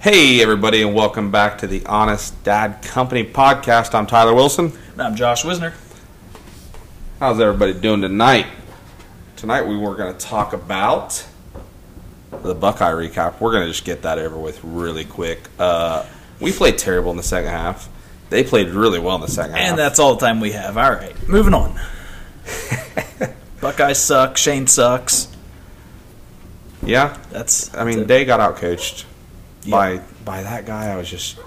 Hey, everybody, and welcome back to the Honest Dad Company podcast. I'm Tyler Wilson. And I'm Josh Whisner. How's everybody doing tonight? Tonight, we were going to talk about the Buckeye recap. We're going to just get that over with really quick. Uh, we played terrible in the second half. They played really well in the second half. And that's all the time we have. All right, moving on. Buckeyes suck. Shane sucks. yeah. That's. I mean, that's they got outcoached Yeah. by by that guy. I was just,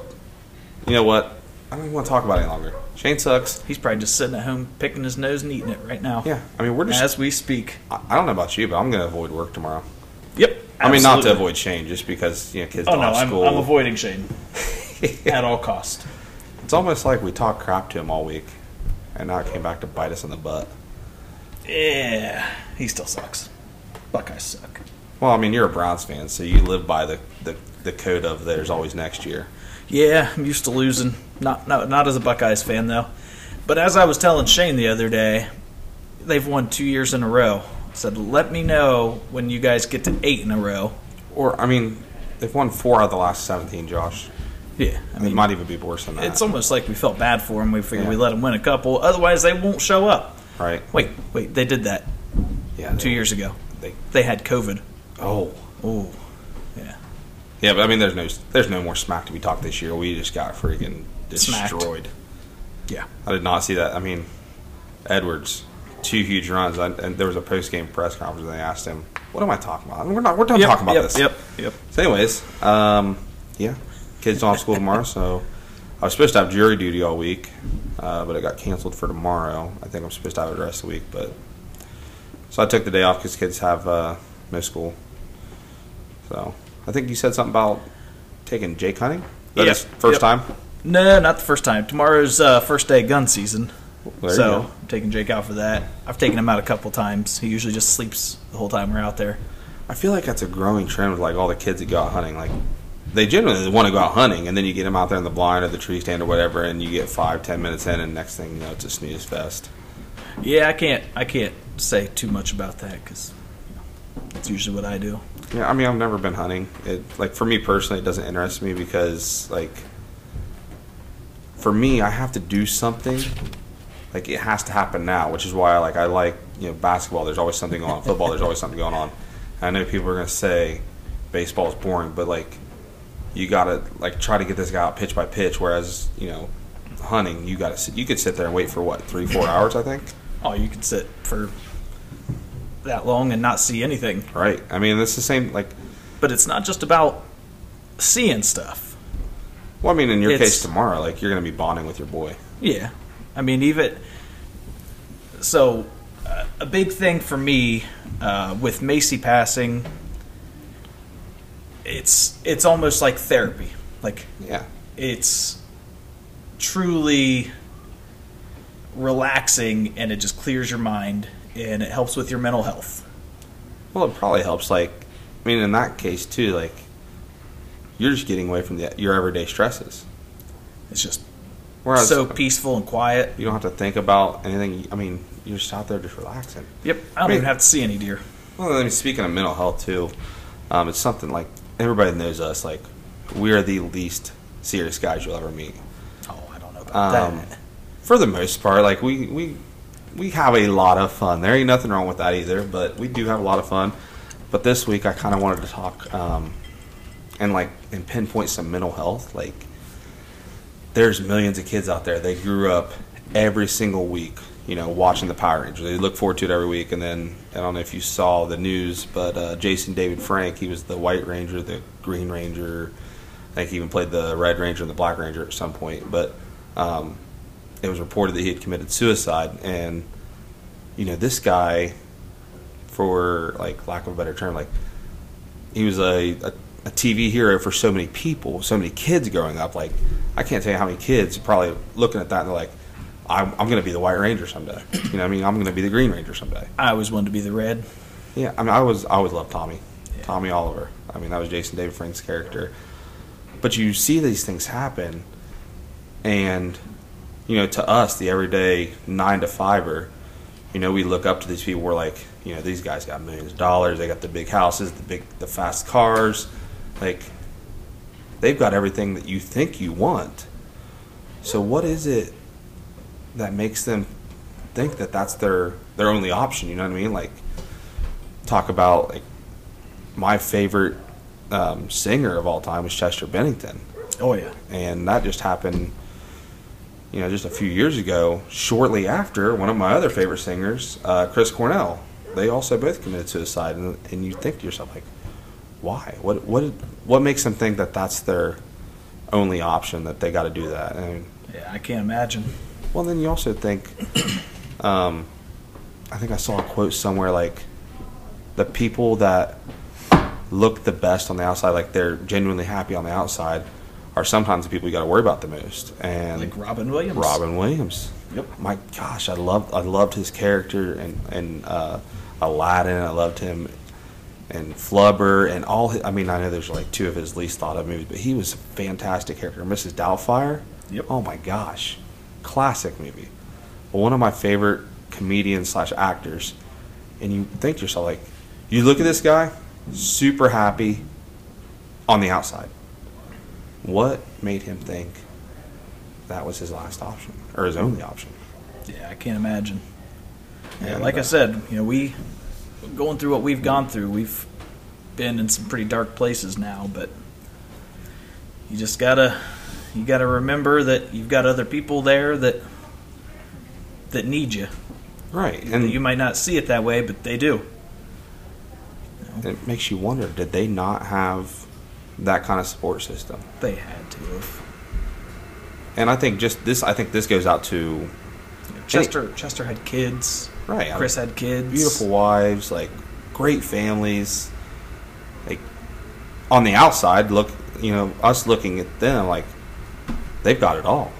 you know what? I don't even want to talk about it any longer. Shane sucks. he's probably just sitting at home picking his nose and eating it right now. Yeah, I mean, we're just. As we speak. I I don't know about you, but I'm going to avoid work tomorrow. Yep. I mean, not to avoid Shane, just because you know kids Oh don't no, have I'm. I'm avoiding Shane at all cost. it's almost like we talked crap to him all week, and now it came back to bite us in the butt. Yeah, he still sucks. Buckeyes suck. Well, I mean, you're a Browns fan, so you live by the the, the code of there's always next year. Yeah, I'm used to losing. Not not not as a Buckeyes fan though. But as I was telling Shane the other day, they've won two years in a row. I said, let me know when you guys get to eight in a row. Or, I mean, they've won four out of the last 17, Josh. Yeah, I mean, it might even be worse than that. it's almost like we felt bad for them. We figured Yeah. we let them win a couple, otherwise they won't show up. right. Wait, wait, they did that Yeah. two years ago. They, They had COVID. oh. Oh. Yeah, but I mean, there's no there's no more smack to be talked this year. We just got freaking Smacked. destroyed. Yeah. I did not see that. I mean, Edwards, two huge runs, I, and there was a post game press conference, and they asked him, "What am I talking about? Mean, we're not. We're done Yep, talking about yep, this." Yep, yep. So, anyways, um, yeah, kids don't have school tomorrow, so I was supposed to have jury duty all week, uh, but it got canceled for tomorrow. I think I'm supposed to have it the rest of the week, but so I took the day off because kids have uh, no school. So I think you said something about taking Jake hunting. That Yep, first yep. time. No, not the first time. Tomorrow's uh, first day of gun season. There so. I'm taking Jake out for that. I've taken him out a couple times. He usually just sleeps the whole time we're out there. I feel like that's a growing trend with like all the kids that go out hunting. Like they generally want to go out hunting, and then you get them out there in the blind or the tree stand or whatever, and you get five, ten minutes in, and next thing you know, it's a snooze fest. Yeah, I can't. I can't say too much about that because that's usually what I do. Yeah, I mean, I've never been hunting. It like for me personally, it doesn't interest me because like for me, I have to do something. Like it has to happen now, which is why like I like you know basketball. There's always something going on. Football, there's always something going on. I know people are gonna say baseball is boring, but like you gotta like try to get this guy out pitch by pitch. Whereas you know hunting, you gotta sit, you could sit there and wait for what three four hours, I think. Oh, you could sit for that long and not see anything. Right. I mean, it's the same. Like, But it's not just about seeing stuff. well, I mean, in your It's- case tomorrow, like you're gonna be bonding with your boy. Yeah, I mean, even so, uh, a big thing for me uh, with Macy passing, it's it's almost like therapy. Like Yeah. it's truly relaxing, and it just clears your mind, and it helps with your mental health. Well, it probably helps. Like, I mean, in that case too, like you're just getting away from the, your everyday stresses. It's just Whereas so peaceful and quiet. you don't have to think about anything. I mean, you're just out there just relaxing. Yep, I don't I mean- even have to see any deer. Well, I mean, speaking of mental health too, um, it's something like everybody knows us. Like, we are the least serious guys you'll ever meet. Oh, I don't know about Um, that. for the most part, like we we we have a lot of fun. There ain't nothing wrong with that either, but we do have a lot of fun. But this week, I kind of wanted to talk um, and like and pinpoint some mental health. Like, there's millions of kids out there. They grew up every single week, you know, watching the Power Rangers. They look forward to it every week. And then I don't know if you saw the news, but uh, Jason David Frank, he was the White Ranger, the Green Ranger. I think he even played the Red Ranger and the Black Ranger at some point. But um, it was reported that he had committed suicide, and you know this guy, for like lack of a better term, like he was a, a, a TV hero for so many people, so many kids growing up. Like I can't tell you how many kids are probably looking at that and they're like, I'm, I'm going to be the White Ranger someday. You know, what I mean, I'm going to be the Green Ranger someday. I always wanted to be the red. Yeah, I mean, I was I always loved Tommy, Yeah. Tommy Oliver. I mean, that was Jason David Frank's character. But you see these things happen, and you know, to us, the everyday nine to fiver, you know, we look up to these people. We're like, you know, these guys got millions of dollars. They got the big houses, the big, the fast cars. Like, they've got everything that you think you want. So what is it that makes them think that that's their their only option? You know what I mean? Like talk about like my favorite um, singer of all time was Chester Bennington, Oh yeah. and that just happened. You know, just a few years ago, shortly after one of my other favorite singers, uh, Chris Cornell, they also both committed suicide, and, and you think to yourself like, why? What what what makes them think that that's their only option that they got to do that? I mean, Yeah, I can't imagine. well, then you also think, um, I think I saw a quote somewhere like, the people that look the best on the outside, like they're genuinely happy on the outside, are sometimes the people you got to worry about the most. And Like Robin Williams. Robin Williams. Yep. My gosh, I loved I loved his character and and uh, Aladdin. I loved him and Flubber and all. His, I mean, I know there's like two of his least thought of movies, but he was a fantastic character. Mrs. Doubtfire. Yep. Oh my gosh, classic movie. One of my favorite comedians slash actors. And you think to yourself like, you look at this guy, super happy on the outside. What made him think that was his last option or his only option? Yeah, I can't imagine. Yeah, like I said, you know, we going through what we've gone through. We've been in some pretty dark places now, but you just gotta you gotta remember that you've got other people there that that need you. Right, And and you might not see it that way, but they do. it makes you wonder: Did they not have that kind of support system? They had to have. And I think just this. I think this goes out to You know, Chester Chester had kids. right. Chris had kids. beautiful wives, like great families. Like on the outside, look, you know, us looking at them, like they've got it all.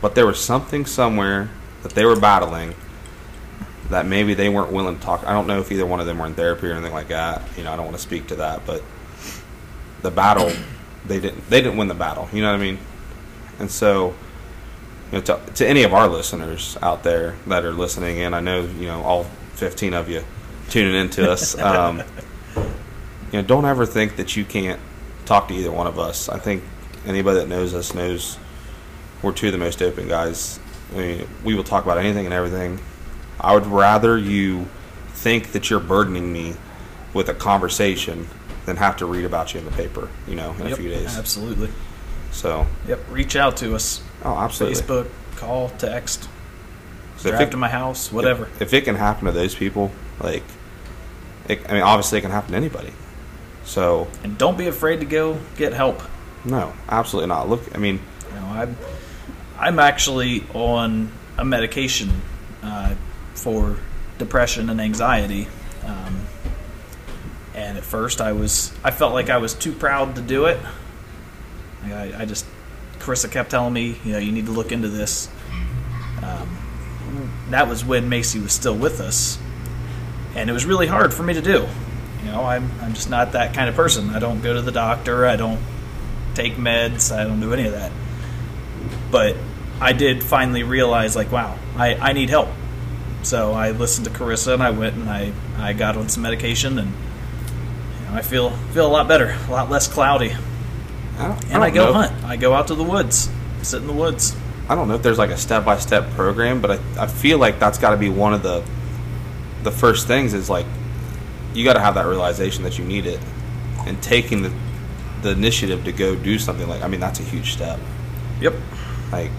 But there was something somewhere that they were battling that maybe they weren't willing to talk. I don't know if either one of them were in therapy or anything like that. You know, I don't want to speak to that, but the battle, they didn't. They didn't win the battle. You know what I mean? And so, you know, to, to any of our listeners out there that are listening and I know you know all 15 of you tuning into us. Um, you know, don't ever think that you can't talk to either one of us. I think anybody that knows us knows we're two of the most open guys. I mean, we will talk about anything and everything. I would rather you think that you're burdening me with a conversation than have to read about you in the paper, you know, in a few days. Absolutely. So, Yep. Reach out to us. oh, absolutely. Facebook, call, text, So if drive it- to my house, whatever. If, if it can happen to those people, like, it, I mean, obviously it can happen to anybody. So, And don't be afraid to go get help. no, absolutely not. Look, I mean, You know, I'm I'm actually on a medication uh, for depression and anxiety. Um, and at first, I was I felt like I was too proud to do it. I, I just Karissa kept telling me, you know, you need to look into this. Um, that was when Macy was still with us, and it was really hard for me to do. You know, I'm I'm just not that kind of person. I don't go to the doctor. I don't take meds. I don't do any of that. But I did finally realize, like, wow, I, I need help. So I listened to Karissa and I went and I, I got on some medication and I feel feel a lot better, a lot less cloudy. I And I, don't go know hunt. I go out to the woods, sit in the woods. I don't know if there's like a step by step program, but I, I feel like that's got to be one of the the first things is like you got to have that realization that you need it and taking the the initiative to go do something like I mean that's a huge step. Yep. Like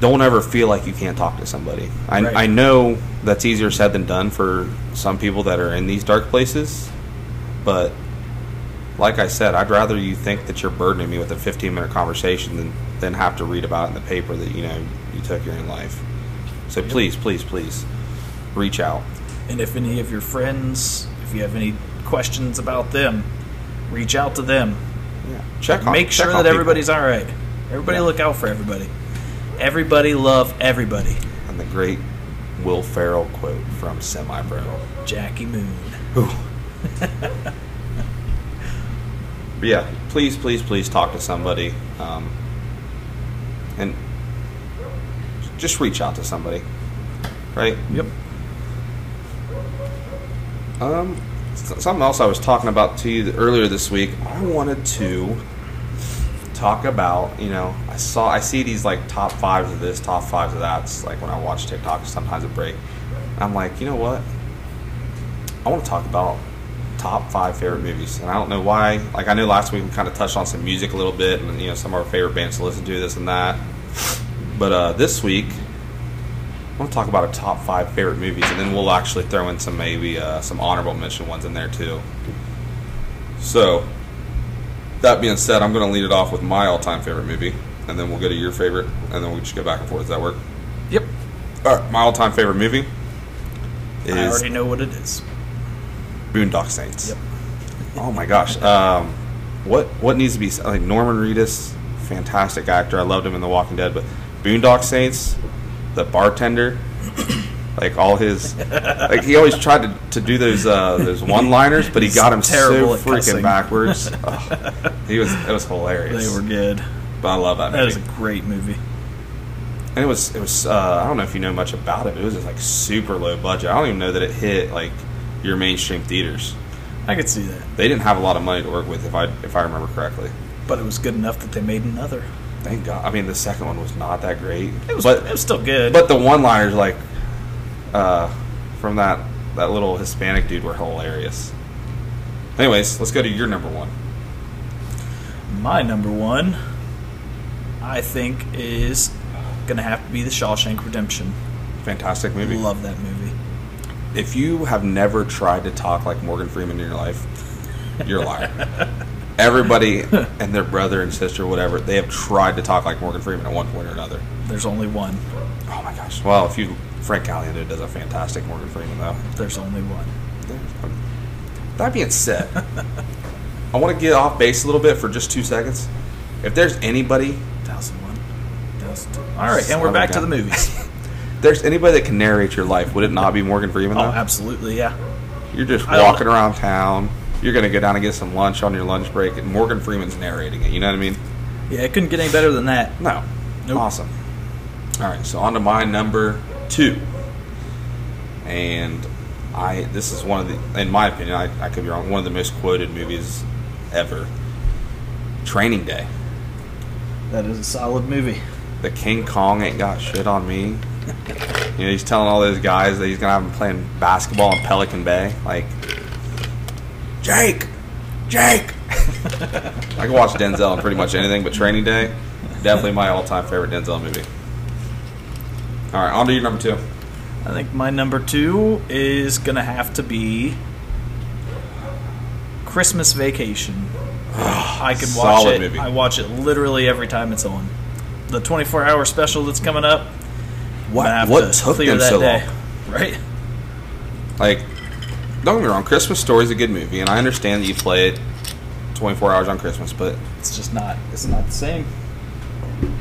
don't ever feel like you can't talk to somebody. I, Right. I know that's easier said than done for some people that are in these dark places, but like I said, I'd rather you think that you're burdening me with a 15 minute conversation than, than have to read about it in the paper that you know you took your own life. So please, please, please reach out. And if any of your friends, if you have any questions about them, reach out to them. Yeah. Check on Make check sure that people. everybody's all right. Everybody Yeah. look out for everybody. Everybody love everybody. And the great Will Ferrell quote from Semi Pro. Jackie Moon. Yeah, please, please, please talk to somebody, um, and just reach out to somebody, right? Yep. Um, something else I was talking about to you earlier this week. I wanted to talk about, you know, I saw, I see these like top fives of this, top fives of that. It's like when I watch TikTok, sometimes a break. I'm like, you know what? I want to talk about top five favorite movies, and I don't know why. Like I know last week we kind of touched on some music a little bit, and you know some of our favorite bands to listen to, this and that. But uh, this week, I want to talk about our top five favorite movies, and then we'll actually throw in some maybe uh, some honorable mention ones in there too. So, that being said, I'm going to lead it off with my all-time favorite movie, and then we'll go to your favorite, and then we just go back and forth. Does that work? Yep. All right, my all-time favorite movie is I already know what it is. Boondock Saints. Yep. Oh my gosh. Um, what what needs to be said? like Norman Reedus, fantastic actor. I loved him in The Walking Dead, but Boondock Saints, the bartender, like all his like he always tried to, to do those uh, those one liners, but he got him so terrible at freaking cussing. backwards. Ugh. he was it was hilarious. They were good. but I love that That is movie. a great movie. and it was it was uh, I don't know if you know much about it, but it was just like super low budget. I don't even know that it hit like your mainstream theaters. I could see that, They didn't have a lot of money to work with, if I if I remember correctly. but it was good enough that they made another. Thank God. I mean, the second one was not that great, It was, but it was still good. but the one-liners like uh, from that that little Hispanic dude were hilarious. Anyways, let's go to your number one. my number one, I think, is gonna have to be The Shawshank Redemption. Fantastic movie. Love that movie. If you have never tried to talk like Morgan Freeman in your life, you're a liar. Everybody and their brother and sister, whatever, they have tried to talk like Morgan Freeman at one point or another. There's only one. Oh my gosh. Well, if you Frank Caliendo does a fantastic Morgan Freeman though. There's only one. That being said, I want to get off base a little bit for just two seconds. If there's anybody, 2001. 2002. All right, and we're back to the movies. there's anybody that can narrate your life, would it not be Morgan Freeman? oh, Though? absolutely, yeah. You're just walking around town. You're gonna go down and get some lunch on your lunch break, and Morgan Freeman's narrating it. You know what I mean? Yeah, it couldn't get any better than that. No. Nope. Awesome. All right, so on to my number two, and I this is one of the, in my opinion, I, I could be wrong, one of the most quoted movies ever. Training Day. That is a solid movie. The King Kong ain't got shit on me. You know, he's telling all those guys that he's gonna have them playing basketball in Pelican Bay. Like, Jake, Jake. I can watch Denzel in pretty much anything, but Training Day, definitely my all-time favorite Denzel movie. All right, on to your number two. I think my number two is gonna have to be Christmas Vacation. Ah, I can watch Solid it. movie. I watch it literally every time it's on. The 24-hour special that's coming up. What gonna have what to took clear them that so day. long? Right? Like, don't get me wrong, Christmas Story is a good movie, and I understand that you play it 24 hours on Christmas, but It's just not. It's not the same.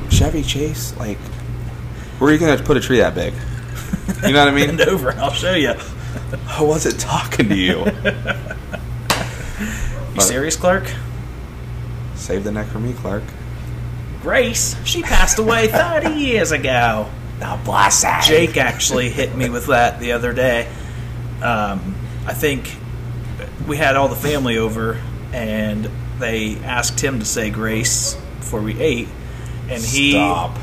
Chevy Chase, like, where are you gonna put a tree that big? You know what I mean? Bend over. I'll show you. I wasn't talking to you? You But- serious, Clark? Save the neck for me, Clark. Grace, she passed away 30 years ago. Now bless that. Jake actually hit me with that the other day. Um, I think we had all the family over, and they asked him to say grace before we ate, and he Stop.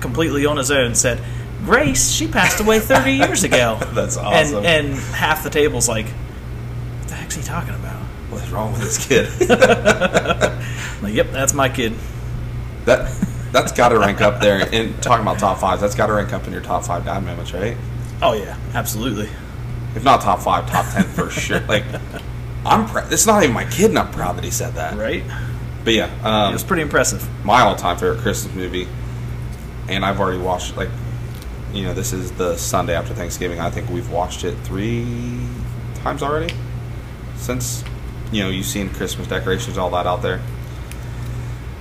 completely on his own said, "Grace, she passed away 30 years ago." That's awesome. And, and half the table's like, "What the heck's he talking about?" What's wrong with this kid? Like, "Yep, that's my kid." that that's got to rank up there. And talking about top fives, that's got to rank up in your top five dad moments, right? Oh yeah, absolutely. If not top five, top ten for sure. Like, I'm. Pr- it's not even my kid, I'm proud that he said that. Right? But yeah, um, it was pretty impressive. my all-time favorite Christmas movie, and I've already watched like, you know, this is the Sunday after Thanksgiving. I think we've watched it three times already since you know you've seen Christmas decorations, all that out there.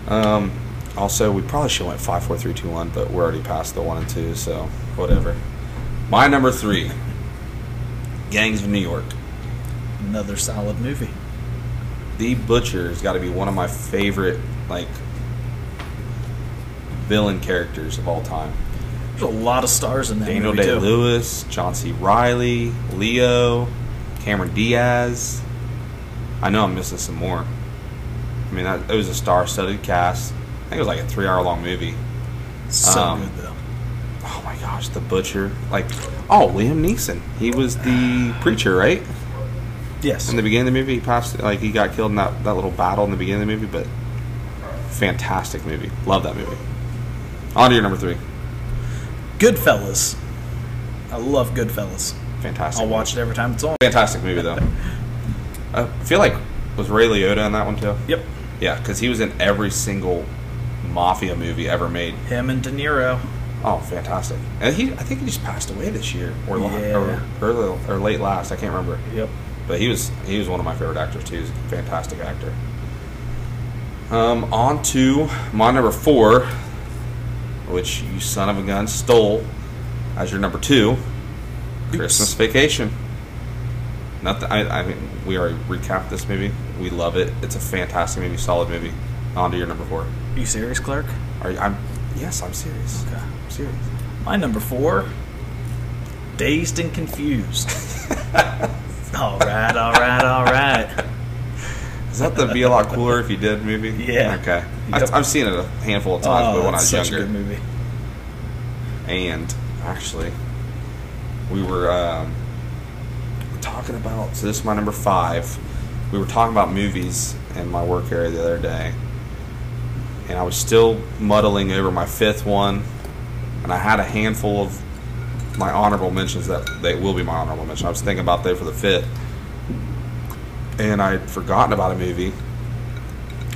Um, also, we probably should have went five, four, three, two, one, but we're already past the one and two, so whatever. My number three, Gangs of New York. Another solid movie. The Butcher has got to be one of my favorite like villain characters of all time. There's a lot of stars in that Daniel movie Day too. Lewis, John C. Reilly, Leo, Cameron Diaz. I know I'm missing some more. I mean, that, it was a star-studded cast. I think it was like a three-hour-long movie. So Um, good though. My gosh, the butcher! Like, oh, Liam Neeson. He was the preacher, right? Yes. In the beginning of the movie, he passed. Like, he got killed in that, that little battle in the beginning of the movie. But fantastic movie. Love that movie. On to your number three. Goodfellas. I love Goodfellas. Fantastic. I'll watch it every time it's on. Fantastic movie though. I feel like was Ray Liotta in that one too. Yep. Yeah, because he was in every single mafia movie ever made. Him and De Niro. Oh, fantastic! And he, I think he just passed away this year, or, la- Yeah. or early or late last. I can't remember. Yep. But he was he was one of my favorite actors too. He's a fantastic actor. Um, on to my number four, which you son of a gun stole as your number two. Christmas Vacation. Nothing. I, I mean, we already recapped this movie. We love it. It's a fantastic movie, solid movie. On to your number four. Are you serious, Clark? Are you, I'm yes, I'm serious. Okay. Serious. My number four. Dazed and confused. all right, all right, all right. Is that the be a lot cooler if you did movie? Yeah. Okay. Yep. I, I've seen it a handful of times, but when I was such younger. a good movie. And actually, we were um, talking about. So this is my number five. We were talking about movies in my work area the other day, and I was still muddling over my fifth one, and I had a handful of my honorable mentions that they will be my honorable mention. I was thinking about that for the fifth, and I'd forgotten about a movie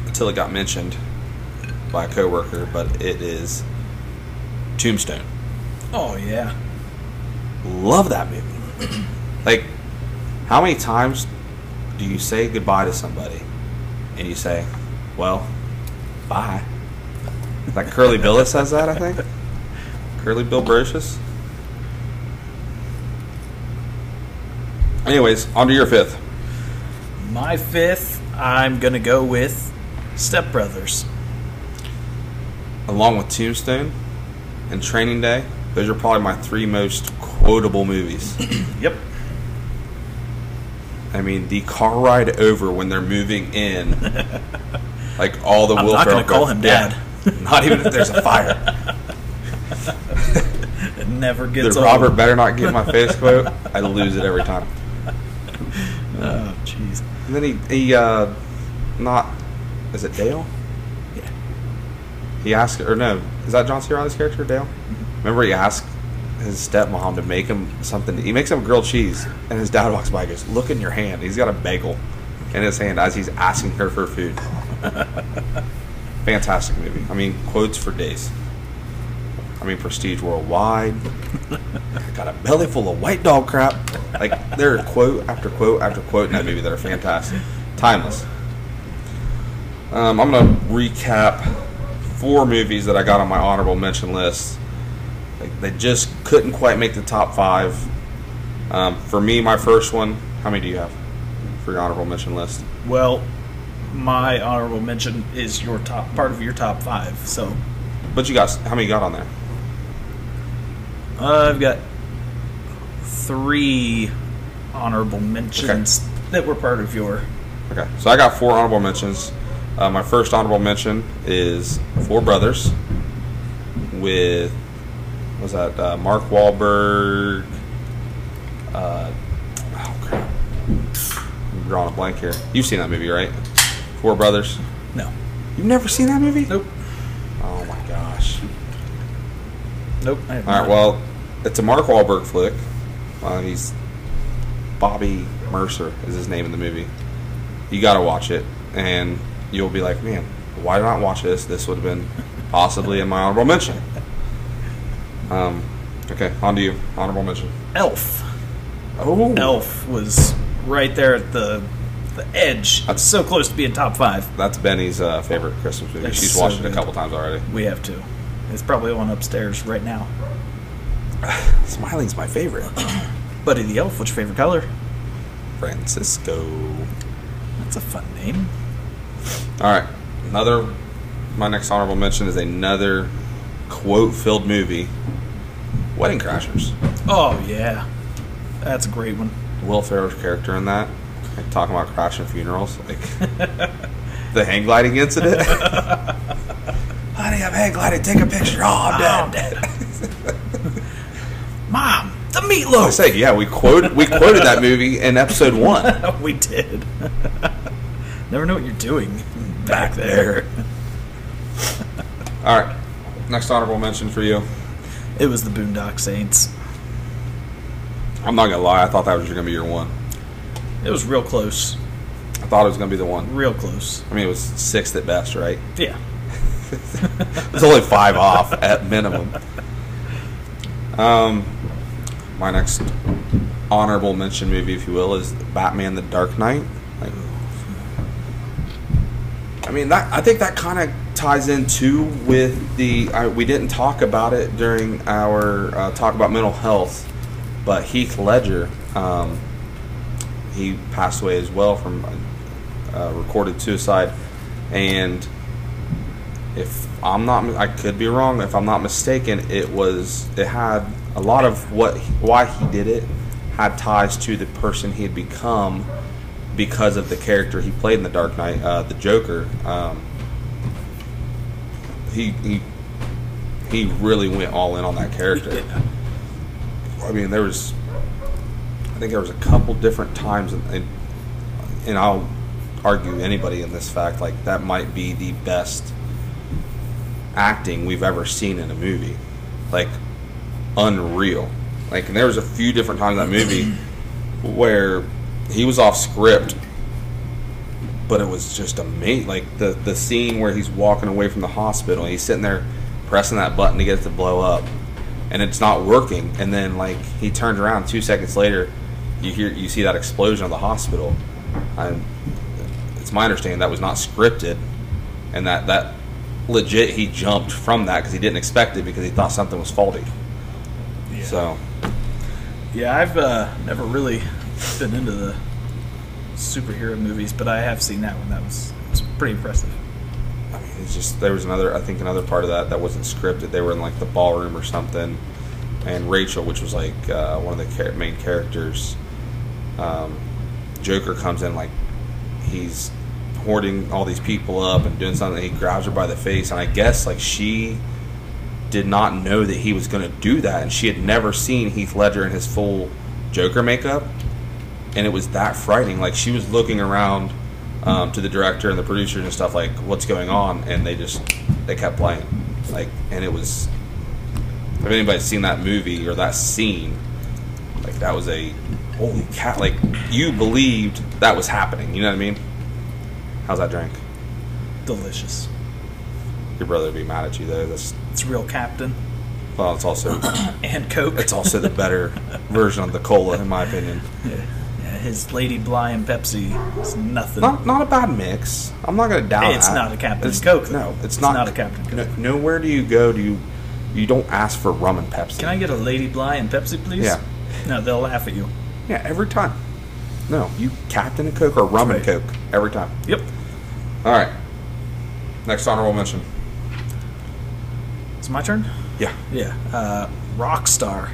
until it got mentioned by a coworker, but it is Tombstone. Oh yeah. Love that movie. like, how many times do you say goodbye to somebody and you say, well, bye? Like Curly Bill says that, I think. Curly Bill Brocius. Anyways, on to your fifth. My fifth, I'm gonna go with Step Brothers. Along with Tombstone and Training Day, those are probably my three most quotable movies. Yep. I mean, the car ride over when they're moving in, like all the I'm Will not gonna call girl- him Yeah. Dad. not even if there's a fire. Never the old. Robert better not get my face quote. I lose it every time. Oh jeez. And then he he uh, not is it Dale? Yeah. He asked or no, is that John C. Reilly's character Dale? Remember he asked his stepmom to make him something. He makes him grilled cheese, and his dad walks by and goes, "Look in your hand." He's got a bagel in his hand as he's asking her for food. Fantastic movie. I mean, quotes for days. I mean, prestige worldwide. I got a belly full of white dog crap. Like there are quote after quote after quote in that movie that are fantastic, timeless. Um, I'm gonna recap four movies that I got on my honorable mention list. Like, they just couldn't quite make the top five. Um, for me, my first one. How many do you have for your honorable mention list? Well, my honorable mention is your top part of your top five. So But you got how many you got on there? Uh, I've got three honorable mentions that were part of your. Okay, so I got four honorable mentions. Uh, my first honorable mention is Four Brothers with what was that uh, Mark Wahlberg? Uh, oh crap, I'm drawing a blank here. You've seen that movie, right? Four Brothers. No. You've never seen that movie? Nope. Oh my gosh. Nope. I All right, well, it's a Mark Wahlberg flick. Uh, he's Bobby Mercer is his name in the movie. You got to watch it, and you'll be like, man, why did I not watch this? This would have been possibly in my honorable mention. Um, okay, on to you. Honorable mention. Elf. Oh, Elf was right there at the the edge. That's- so close to being top five. That's Benny's uh, favorite Christmas movie. It's She's so watched it a couple times already. We have two. It's probably on upstairs right now. Smiling's my favorite. Buddy the Elf, what's your favorite color? Francisco. That's a fun name. All right, another. My next honorable mention is another quote-filled movie, Wedding Crashers. Oh yeah, that's a great one. Will Ferrell's character in that, Like talking about crashing funerals, like the hang gliding incident. Honey, I'm hang gliding. Take a picture. Oh, I'm dead. Mom, the meatloaf. I say, yeah, we quoted we quoted that movie in episode one. we did. Never know what you're doing back there. All right, next honorable mention for you. It was the Boondock Saints. I'm not gonna lie, I thought that was gonna be your one. It was real close. I thought it was gonna be the one. Real close. I mean, it was sixth at best, right? Yeah. It's only five off at minimum. Um, my next honorable mention movie, if you will, is Batman: The Dark Knight. Like, I mean, that I think that kind of ties in too with the. I, we didn't talk about it during our uh, talk about mental health, but Heath Ledger, um, he passed away as well from uh, recorded suicide, and if I'm not, I could be wrong. If I'm not mistaken, it was it had a lot of what why he did it had ties to the person he had become because of the character he played in the Dark Knight, uh, the Joker. Um, he he he really went all in on that character. I mean, there was I think there was a couple different times, and, and and I'll argue anybody in this fact like that might be the best acting we've ever seen in a movie. Like unreal. Like and there was a few different times in that movie where he was off script but it was just amazing. Like the the scene where he's walking away from the hospital and he's sitting there pressing that button to get it to blow up and it's not working. And then like he turns around two seconds later you hear you see that explosion of the hospital. And it's my understanding that was not scripted and that that legit he jumped from that because he didn't expect it because he thought something was faulty so Yeah, I've uh, never really been into the superhero movies, but I have seen that one. That was it's pretty impressive. I mean, it's just there was another. I think another part of that that wasn't scripted. They were in like the ballroom or something, and Rachel, which was like uh, one of the main characters, um, Joker comes in like he's hoarding all these people up and doing something. He grabs her by the face, and I guess like she did not know that he was going to do that, and she had never seen Heath Ledger in his full Joker makeup, and it was that frightening. Like she was looking around um, to the director and the producers and stuff, like what's going on, and they just they kept playing, like, and it was. If anybody's seen that movie or that scene, like that was a holy cat. Like you believed that was happening. You know what I mean? How's that drink? Delicious. Your brother would be mad at you though. That's It's real Captain well, it's also and Coke. it's also the better version of the cola in my opinion. yeah, yeah, his Lady Bligh and Pepsi is nothing. Not not a bad mix. I'm not going to doubt Hey, it's that. not a Captain It's- Coke, though. No, it's, It's not. not a Captain Coke. No, nowhere do you go? Do you you don't ask for rum and Pepsi? Can I get a Lady Bligh and Pepsi, please? Yeah. No, they'll laugh at you. Yeah, every time. No, you Captain and Coke or rum and Coke every time. Yep. All right. Next honorable mention. It's my turn. Yeah. Yeah. Uh, Rockstar.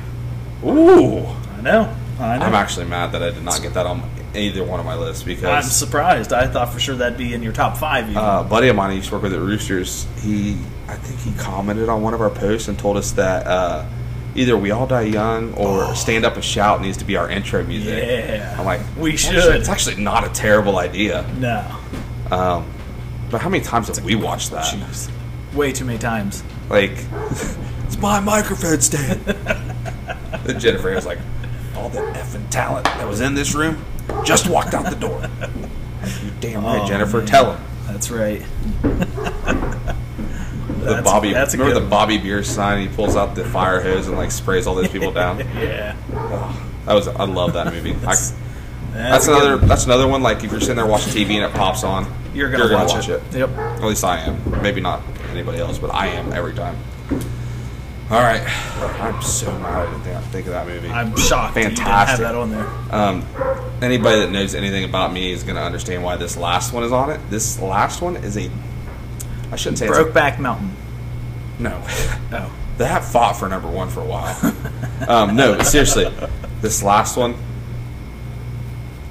Ooh. I know. I know. I'm actually mad that I did not get that on either one of my lists because I'm surprised. I thought for sure that'd be in your top five. Even. uh, a buddy of mine who used to work with the Roosters, he I think he commented on one of our posts and told us that uh, either "We All Die Young" or "Stand Up and Shout" needs to be our intro music. Yeah. I'm like, We should." actually- It's actually not a terrible idea. no. Um, but how many times have we watched that? Jeez. Way too many times. Like, it's my microphone stand. and Jennifer was like, all the effing talent that was in this room just walked out the door. You damn right, Oh, Jennifer. man. Tell him. That's right. The That's- Bobby, that's remember the one. Bobby Beer sign? He pulls out the fire hose and like sprays all those people down. yeah. Oh, that was I love that movie. I, That's, that's another one. that's another one. Like if you're sitting there watching TV and it pops on, You're gonna, watch, it. Yep. At least I am. Maybe not anybody else, but I am every time. All right, I'm so mad I didn't think, think of that movie. I'm shocked that you didn't have Fantastic. that on there. Um, anybody that knows anything about me is going to understand why this last one is on it. This last one is a. I shouldn't say it's a- Brokeback Mountain. no. Oh. They have fought for number one for a while. um, no, seriously, this last one,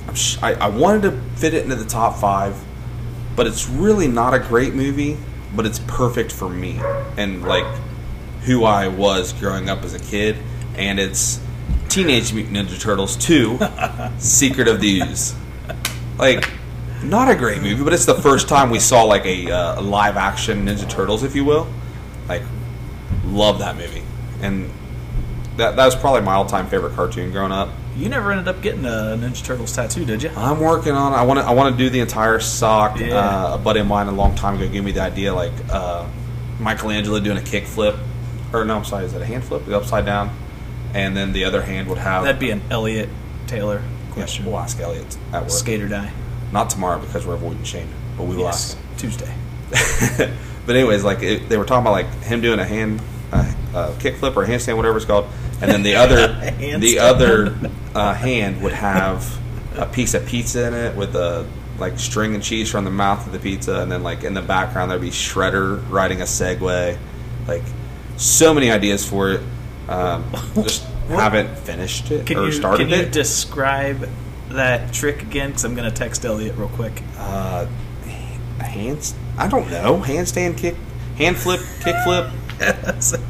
I'm sh- I, I wanted to fit it into the top five, but it's really not a great movie. But it's perfect for me and like who I was growing up as a kid, and it's Teenage Mutant Ninja Turtles 2: Secret of the Ooze. Like, not a great movie, but it's the first time we saw like a, uh, a live action Ninja Turtles, if you will. Like, love that movie, and that that was probably my all-time favorite cartoon growing up. You never ended up getting a Ninja Turtles tattoo, did you? I'm working on. I want to. I want to do the entire sock. Yeah. Uh, a buddy of mine a long time ago gave me the idea, like uh, Michelangelo doing a kick flip, or no, I'm sorry, is it a hand flip? The upside down, and then the other hand would have. That'd be an Elliot Taylor Yeah, question. we'll ask Elliot at work. Skater die. Not tomorrow because we're avoiding Shane, but we will Yes, ask. Tuesday. but anyways, like it, they were talking about like him doing a hand, uh, uh, kick flip or handstand, whatever it's called, and then the other, the other uh, hand would have a piece of pizza in it with a like string and cheese from the mouth of the pizza, and then like in the background there'd be Shredder riding a Segway, like so many ideas for it. Um, just What? haven't finished it Can or you started can you it. describe that trick again? Because I'm going to text Elliot real quick. uh, hands. I don't know. Handstand kick, hand flip, kick flip.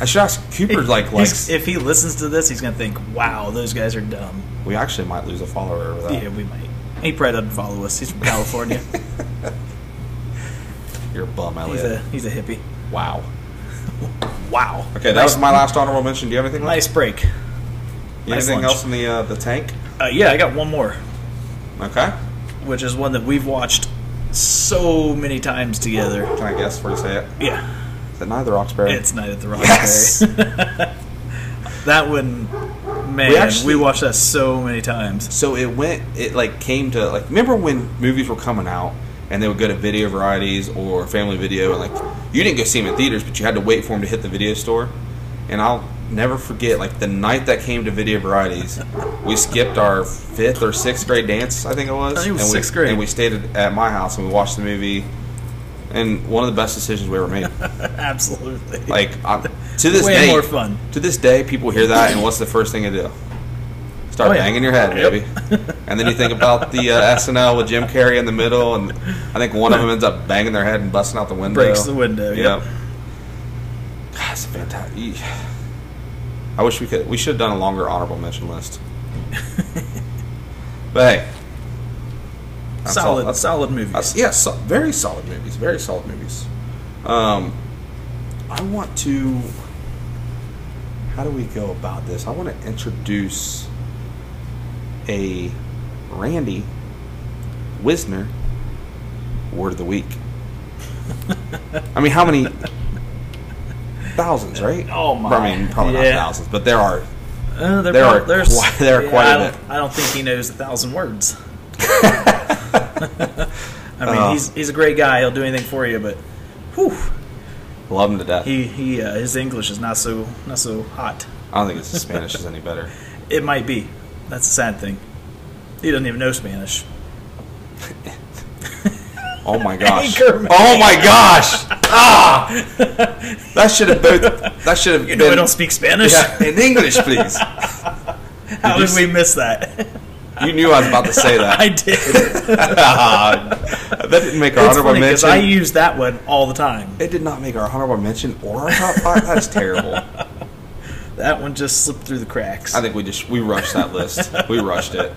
I should ask Cooper. Like, like He's- if he listens to this, he's going to think, "Wow, those guys are dumb." we actually might lose a follower over that. Yeah, we might. He probably doesn't follow us. He's from California. You're a bum, he's Elliot. a he's a hippie. wow. Wow. Okay, that Nice- was my last honorable mention. Do you have anything? left? Nice break. Nice anything lunch. else in the uh, the tank? Uh, yeah, I got one more, Okay. which is one that we've watched so many times together. Can I guess before you say it? Yeah, Is it Neither Roxbury? it's Night at the Roxbury. yes. That one, man, We we, watched that so many times. so it went. It like came to like. Remember when movies were coming out and they would go to video varieties or family video and like you didn't go see them in theaters, but you had to wait for them to hit the video store. And I'll never forget like the night that came to video varieties, we skipped our fifth or sixth grade dance. I think it was. I think it was and sixth we, grade. And we stayed at my house and we watched the movie. And one of the best decisions we ever made. Absolutely. Like I, to this Way day, more fun. To this day, people hear that, and what's the first thing they do? Start Oh, yeah. banging your head, Yep. baby. and then you think about the uh, SNL with Jim Carrey in the middle, and I think one of them ends up banging their head and busting out the window. Breaks the window, Yep. yep. It's fantastic. I wish we could. We should have done a longer honorable mention list. but hey, that's all- solid, solid movies. Yes, yeah, so, very solid movies. Very solid movies. Um, I want to. How do we go about this? I want to introduce a Randy Whisner word of the week. I mean, how many thousands, right? Oh, my. I mean, probably Yeah. not thousands, but there are. Uh, there There prob- are quite- there are quite a I don't, bit. I don't think he knows a thousand words. I mean, Uh. he's he's a great guy. He'll do anything for you, but whew, Love him to death. he he uh, his English is not so not so hot. I don't think his Spanish is any better. It might be. That's a sad thing. He doesn't even know Spanish. Oh my gosh! Anchorman. Oh my gosh! Ah! That should have both. That should have You know, been I don't speak Spanish. Yeah, in English, please. How you did we miss that? You knew I was about to say that. I did. that didn't make our It's honorable funny because mention. I use that one all the time. it did not make our honorable mention or our top five. That's terrible. That one just slipped through the cracks. I think we just we rushed that list. We rushed it.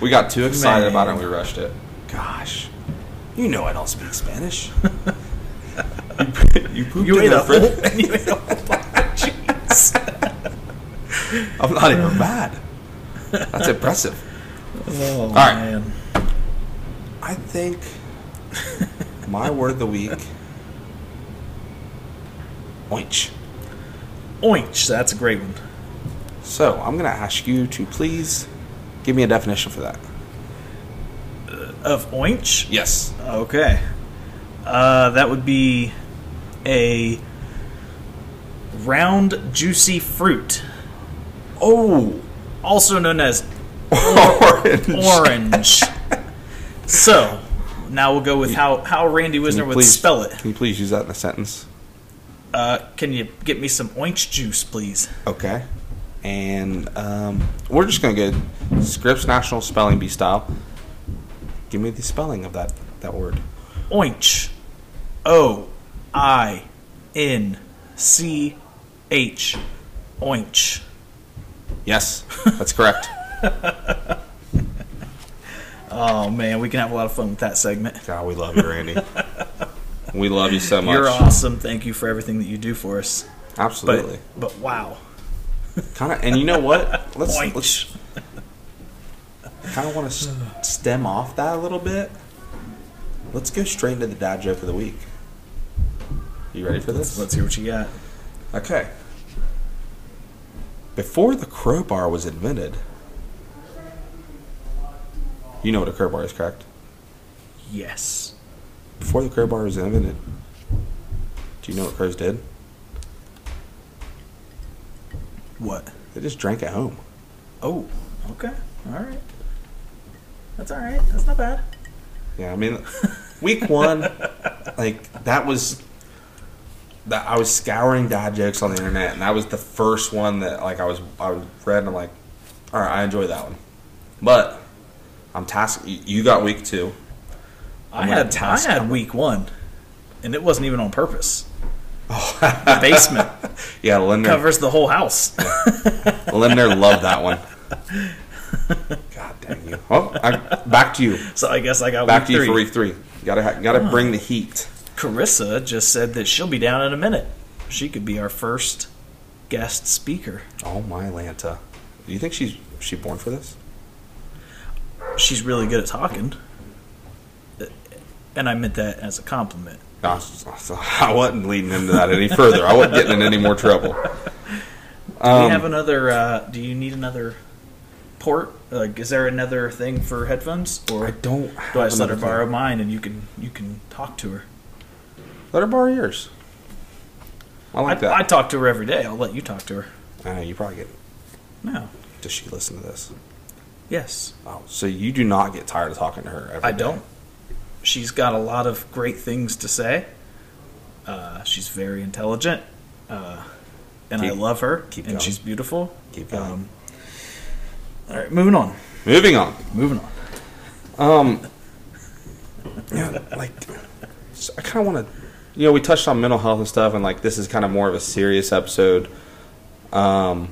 We got too excited about it and we rushed it. Gosh, you know I don't speak Spanish. you, you pooped you in ate the fridge. you ate a whole bunch. I'm not even mad. That's impressive. Oh right. man. I think my word of the week. Oinch. Oinch. That's a great one. So I'm going to ask you to please give me a definition for that. Of oinch. Yes. Okay. Uh, that would be a round, juicy fruit, Oh, also known as orange. orange. so, now we'll go with how, how Randy Whisner would please- spell it. Can you please use that in a sentence? Uh, can you get me some orange juice, please? Okay. and um, we're just gonna get Scripps National Spelling Bee style. Give me the spelling of that that word. Oinch. O I N C H. Oinch. Yes, that's correct. Oh man, we can have a lot of fun with that segment. God, we love you, Randy. we love you so much. You're awesome. Thank you for everything that you do for us. Absolutely. but wow. Kind of, and you know what? Let's let's kind of want to stem off that a little bit. Let's go straight into the dad joke of the week. You ready for this? Let's hear what you got. Okay. Before the crowbar was invented, you know what a crowbar is, correct? Yes. Before the crowbar was invented, do you know what crows did? What? They just drank at home. Oh. Okay. All right. That's all right. That's not bad. Yeah, I mean, week one, like that was that I was scouring dad jokes on the internet, and that was the first one that like I was I was read, and I'm like, all right, I enjoy that one, but I'm tasked. You got week two. I I'm gonna had I had week one, and it wasn't even on purpose. Oh. the basement Yeah, Linder, covers the whole house. Linder loved that one. God dang you! Well, I, back to you. so I guess I got Back week to you three. for week three. You gotta gotta bring the heat. Karissa just said that she'll be down in a minute. She could be our first guest speaker. Oh my Lanta! Do you think she's she born for this? She's really good at talking. And I meant that as a compliment. I wasn't leading into that any further. I wasn't getting in any more trouble. Do Um, we have another? Uh, do you need another port? Like, is there another thing for headphones, or I don't. do I just let her another borrow mine and you can you can talk to her? Let her borrow yours. I like I, that. I talk to her every day. I'll let you talk to her. I know you probably get. No. Does she listen to this? Yes. Oh, so you do not get tired of talking to her? Every I day. don't. She's got a lot of great things to say. Uh, she's very intelligent, uh, and I love her. keep and going. she's beautiful. Keep going. Um, all right, moving on. Moving on. Moving on. Um, yeah, like I kind of want to, you know, we touched on mental health and stuff, and like this is kind of more of a serious episode. Um,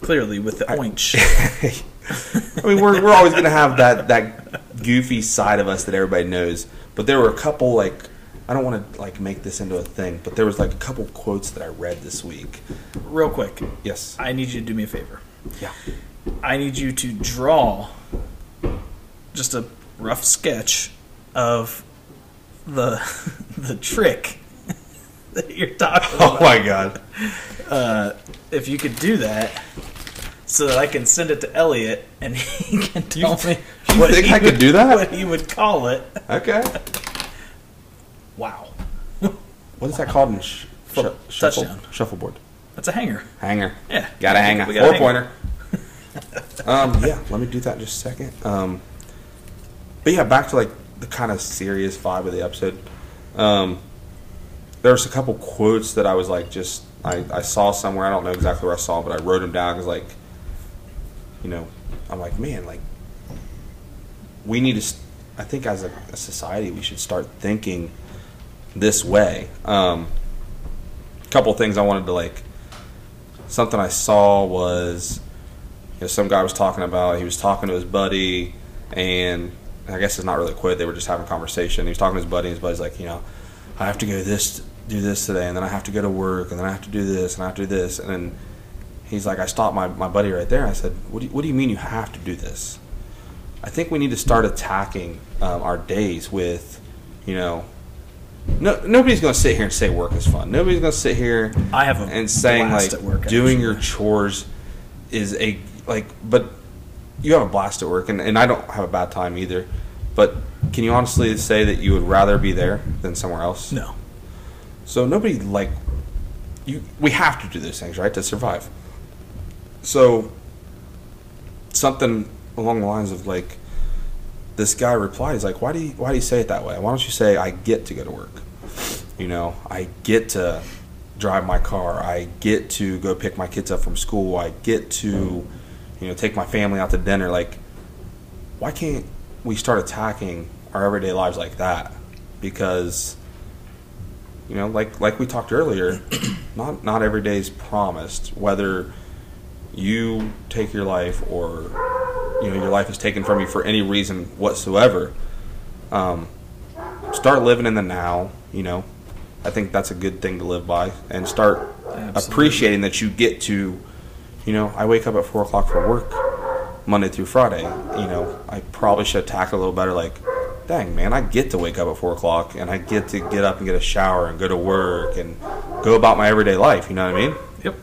Clearly, with the oinch. I mean, we're we're always gonna have that that goofy side of us that everybody knows, but there were a couple like. I don't want to like make this into a thing, but there was like a couple quotes that I read this week. Real quick, Yes. I need you to do me a favor. Yeah. I need you to draw just a rough sketch of the the trick that you're talking Oh about. my god. Uh, if you could do that, so that I can send it to Elliot and he can tell me you what think he I could would- do that? What he would call it. Okay. Wow, What is that called in sh- shuffle touchdown. shuffleboard? that's a hanger. Hanger. Yeah, Got a hanger. A Four pointer. um, yeah, let me do that in just a second. Um, but yeah, back to like the kind of serious vibe of the episode. Um, there's a couple quotes that I was like, just I, I saw somewhere. I don't know exactly where I saw, but I wrote them down because like, you know, I'm like, man, like we need to. I think as a, a society, we should start thinking this way. Um, couple things I wanted to like something I saw was you know, some guy was talking about he was talking to his buddy and I guess it's not really a quote, they were just having a conversation. He was talking to his buddy and his buddy's like, you know, I have to go this do this today and then I have to go to work and then I have to do this and I have to do this and then he's like I stopped my, my buddy right there I said, what do, you, what do you mean you have to do this? I think we need to start attacking um, our days with, you know, no, nobody's going to sit here and say work is fun. Nobody's going to sit here I have and saying like work, doing your chores is a like, but you have a blast at work, and, and I don't have a bad time either. But can you honestly say that you would rather be there than somewhere else? No, So nobody like you. We have to do those things, right, to survive. So something along the lines of like this guy replied, he's like, "Why do you why do you say it that way? Why don't you say I get to go to work? You know, I get to drive my car. I get to go pick my kids up from school. I get to, you know, take my family out to dinner. Like, why can't we start attacking our everyday lives like that? Because, you know, like like we talked earlier, not not every day is promised. Whether you take your life or you know your life is taken from you for any reason whatsoever. Um, start living in the now. You know, I think that's a good thing to live by, and start Absolutely. appreciating that you get to. You know, I wake up at four o'clock for work, Monday through Friday. You know, I probably should attack a little better. Like, dang man, I get to wake up at four o'clock, and I get to get up and get a shower and go to work and go about my everyday life. You know what I mean? Yep.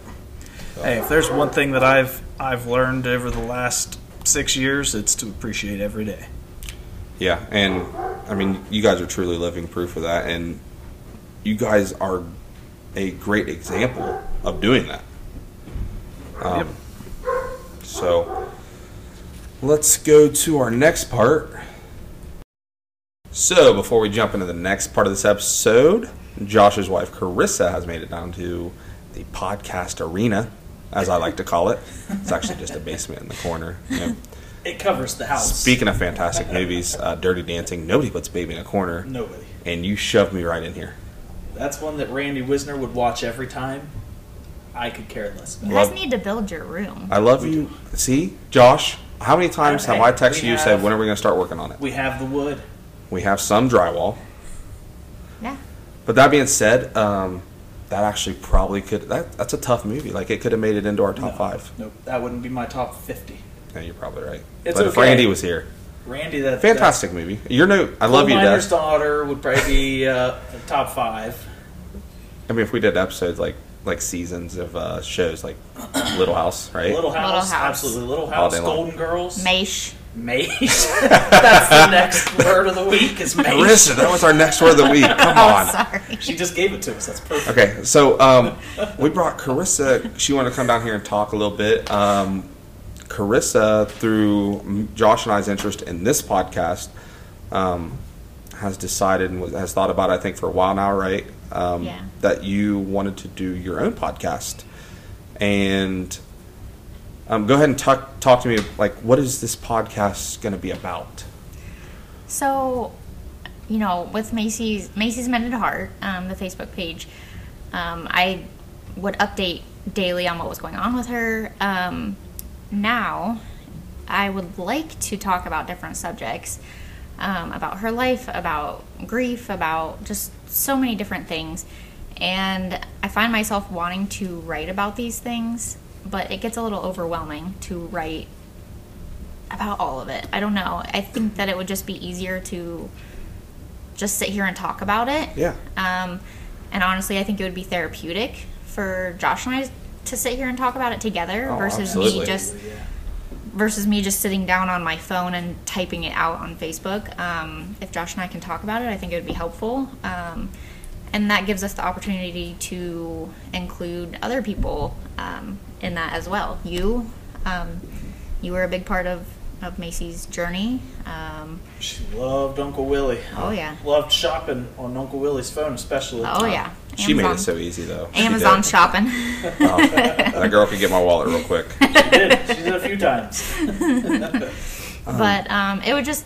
Hey, if there's one thing that I've I've learned over the last six years, it's to appreciate every day. Yeah, and I mean, you guys are truly living proof of that, and you guys are a great example of doing that. Um, Yep. So, let's go to our next part. So, before we jump into the next part of this episode, Josh's wife Karissa has made it down to the podcast arena, as I like to call it. It's actually just a basement in the corner. Yep. It covers the house. Speaking of fantastic movies, uh, Dirty Dancing, nobody puts Baby in a corner, Nobody. and you shoved me right in here. That's one that Randy Whisner would watch every time. I could care less about. You Love- guys need to build your room. I love you. See, Josh, how many times have Hey, I texted we you said, have- when are we going to start working on it? We have the wood. We have some drywall. Yeah. But that being said, um, that actually probably could. That, that's a tough movie. Like, it could have made it into our top No, five. Nope, that wouldn't be my top fifty. Yeah, you're probably right. It's but if okay. Randy was here, Randy, that fantastic movie. You're no. I love you, Coal Miner's Dad. daughter would probably be uh, top five. I mean, if we did episodes like like seasons of uh, shows like Little House, right? Little House, Little House. absolutely. Little All House, day long. Golden Girls, Maish. Maze. That's the next word of the week. Is Maze. Karissa, that was our next word of the week. Come Oh, on. sorry. She just gave it to us. That's perfect. Okay, so um, we brought Karissa. She wanted to come down here and talk a little bit. Um, Karissa, through Josh and I's interest in this podcast, um, has decided and was- has thought about, it, I think, for a while now, right? Um, Yeah. That you wanted to do your own podcast. And um, go ahead and talk, talk to me, like, what is this podcast going to be about? So, you know, with Macy's Macy's Mended Heart, um, the Facebook page, um, I would update daily on what was going on with her. Um, now, I would like to talk about different subjects um, about her life, about grief, about just so many different things. And I find myself wanting to write about these things, but it gets a little overwhelming to write about all of it. I don't know. I think that it would just be easier to just sit here and talk about it. Yeah. Um, and honestly, I think it would be therapeutic for Josh and I to sit here and talk about it together Oh, versus absolutely. me just Yeah. Versus me just sitting down on my phone and typing it out on Facebook. Um, if Josh and I can talk about it, I think it would be helpful. Um, and that gives us the opportunity to include other people um, in that as well. You, um, you were a big part of, of Macy's journey. Um, She loved Uncle Willie. Oh, yeah. Loved shopping on Uncle Willie's phone, especially. oh yeah, She made it so easy, though. Amazon shopping. Oh, that girl could get my wallet real quick. She did. She did a few times. but um, it would just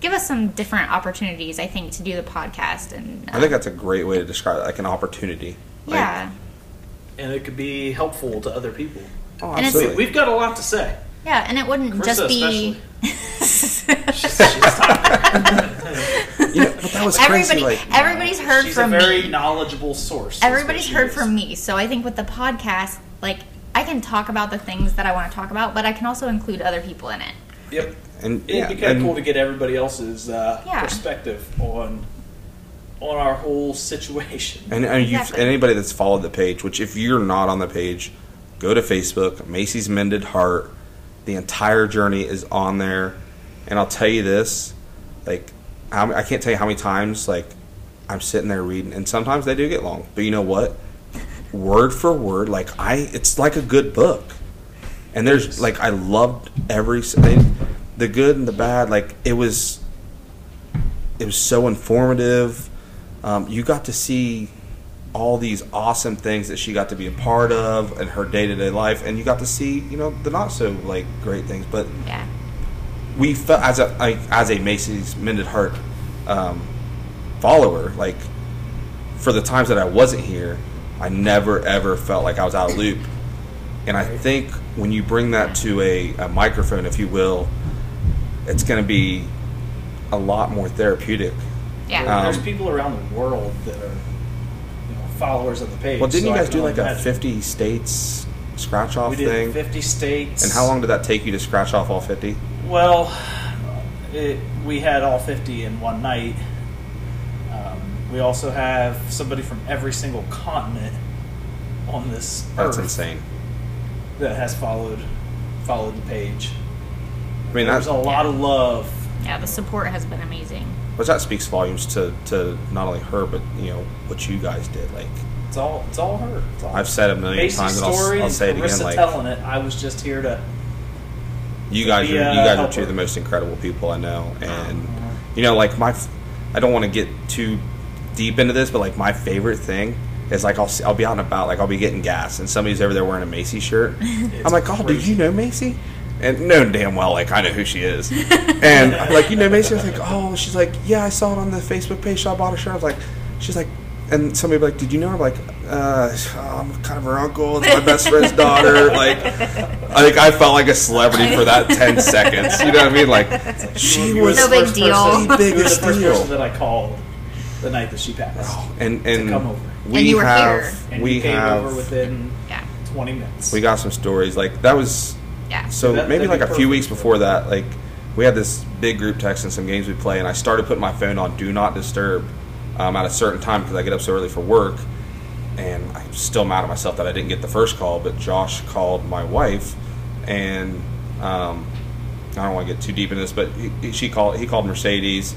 give us some different opportunities, I think, to do the podcast and I think that's a great way to describe it, like an opportunity. Like, yeah, And it could be helpful to other people. Oh, absolutely. We've got a lot to say. yeah, and it wouldn't Karissa just be. She's, she's tired. You know, but that was crazy. Everybody, like, everybody's heard She's from a very me. knowledgeable source. Everybody's heard is. from me, so I think with the podcast, like I can talk about the things that I want to talk about, but I can also include other people in it. Yep. and It'd yeah, be kind of cool to get everybody else's uh, Yeah. perspective on on our whole situation. and, and you've, Exactly. anybody that's followed the page, which if you're not on the page, go to Facebook. Macy's Mended Heart. The entire journey is on there, and I'll tell you this, like how, I can't tell you how many times like I'm sitting there reading, and sometimes they do get long, but you know what? Word for word, like I, it's like a good book. and there's like I loved every they, the good and the bad. Like it was, it was so informative. Um, you got to see all these awesome things that she got to be a part of in her day to day life, and you got to see, you know, the not so like great things. But Yeah. We felt as a like, as a Macy's Mended Heart um, follower, like for the times that I wasn't here, I never ever felt like I was out of loop. And I think when you bring that to a, a microphone, if you will, it's going to be a lot more therapeutic. Yeah. Um, There's people around the world that are you know, followers of the page. Well, didn't so you guys do like a 50 states scratch off We did thing? 50 states. And how long did that take you to scratch off all 50? Well, it, we had all 50 in one night. Um, we also have somebody from every single continent on this That's earth insane. that has followed followed the page. I mean, There's a lot of love. Yeah, the support has been amazing. which that speaks volumes to, to not only her, but you know what you guys did. Like It's all it's all her. It's all I've said a million Macy's times, and I'll, I'll and say it again. Like telling it. I was just here to. you guys, are, be a you guys are two of the most incredible people I know, and Uh-huh. you know, like my, I don't want to get too deep into this, but like my favorite thing is like I'll see, I'll be out and about, like I'll be getting gas, and somebody's over there wearing a Macy shirt. I'm like, oh, do you know Macy? And no, damn well, like I know who she is. and I'm like, you know Macy? I was like, oh, she's like, yeah, I saw it on the Facebook page. So I bought a shirt. I was like, she's like, and somebody be like, did you know? I'm like, uh, I'm kind of her uncle. It's my best friend's daughter. Like, I think I felt like a celebrity for that ten seconds. You know what I mean? Like, she was the No big first deal. person- The you were the biggest first deal. person that I called the night that she passed. and and come over. we And you were have here. And we you came have over within Yeah. 20 minutes. we got some stories like that was Yeah. so That- maybe like a few weeks before that like we had this big group text and some games we play and i started putting my phone on do not disturb um, at a certain time because i get up so early for work and i'm still mad at myself that i didn't get the first call but josh called my wife and um, i don't want to get too deep into this but he, he- she called he called mercedes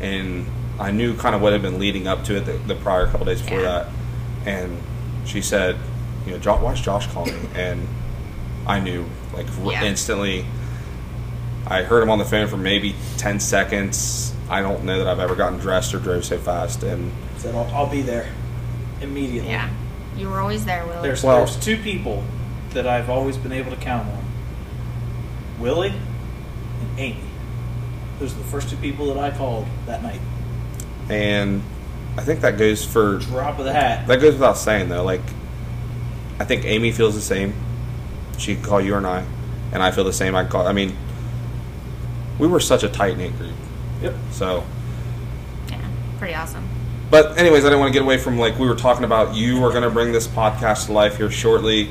and i knew kind of what had been leading up to it the, the prior couple days before Yeah. that and she said you know "Jo- why is josh calling me and i knew like Yeah. instantly I heard him on the phone for maybe 10 seconds. I don't know that I've ever gotten dressed or drove so fast. And said, I'll, I'll be there immediately. Yeah. You were always there, Will. There's, Well- there's two people that I've always been able to count on Willie and Amy. Those are the first two people that I called that night. and I think that goes for Drop of the hat. that goes without saying though. Like I think Amy feels the same. She could call you or I, and I feel the same. I call. I mean, we were such a tight knit group. Yep. So, yeah. Pretty awesome. but anyways, I didn't want to get away from like we were talking about. You are going to bring this podcast to life here shortly.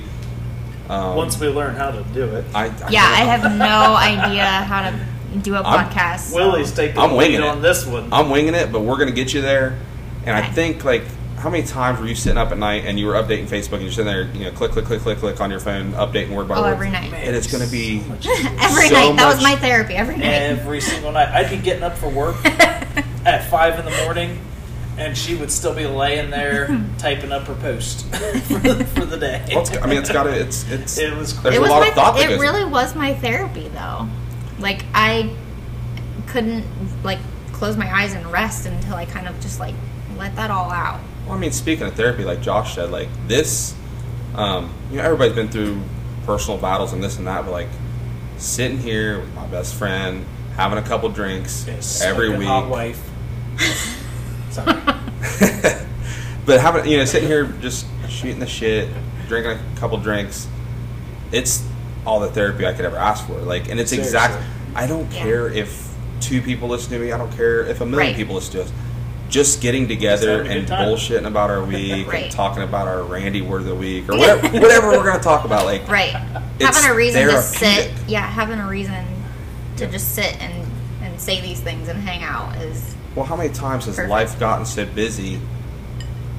Um, Once we learn how to do it. I, I Yeah, I have no idea how to do a I'm- podcast. Willie's taking I'm winging it. on this one. I'm winging it, but we're gonna get you there. And I think like how many times were you sitting up at night and you were updating Facebook and you're sitting there, you know, click, click, click, click, click on your phone, updating word by Oh, word. every night. And it's gonna be so much. Every so night. That was my therapy. Every night. every single night. I'd be getting up for work at five in the morning, and she would still be laying there typing up her post for, the, for the day. Well, I mean, it's got to. It's it's. It was There's it a lot my of thought it goes- really was my therapy though. Like I couldn't like close my eyes and rest until I kind of just like let that all out. Well, I mean, speaking of therapy, like Josh said, like this, um, you know, everybody's been through personal battles and this and that, but like sitting here with my best friend, having a couple drinks Yes, every like a week, hot wife. Sorry. but having you know sitting here just shooting the shit, drinking a couple drinks, it's all the therapy I could ever ask for. Like, and it's Seriously. exact. I don't Yeah. care if two people listen to me. I don't care if a million Right. people listen to us. Just getting together having a and bullshitting about our week Right. and talking about our Randy word of the week or whatever, whatever we're going to talk about. Like, Right. Having a reason to sit. Yeah, having a reason to just sit and and say these things and hang out is well, how many times has Perfect. life gotten so busy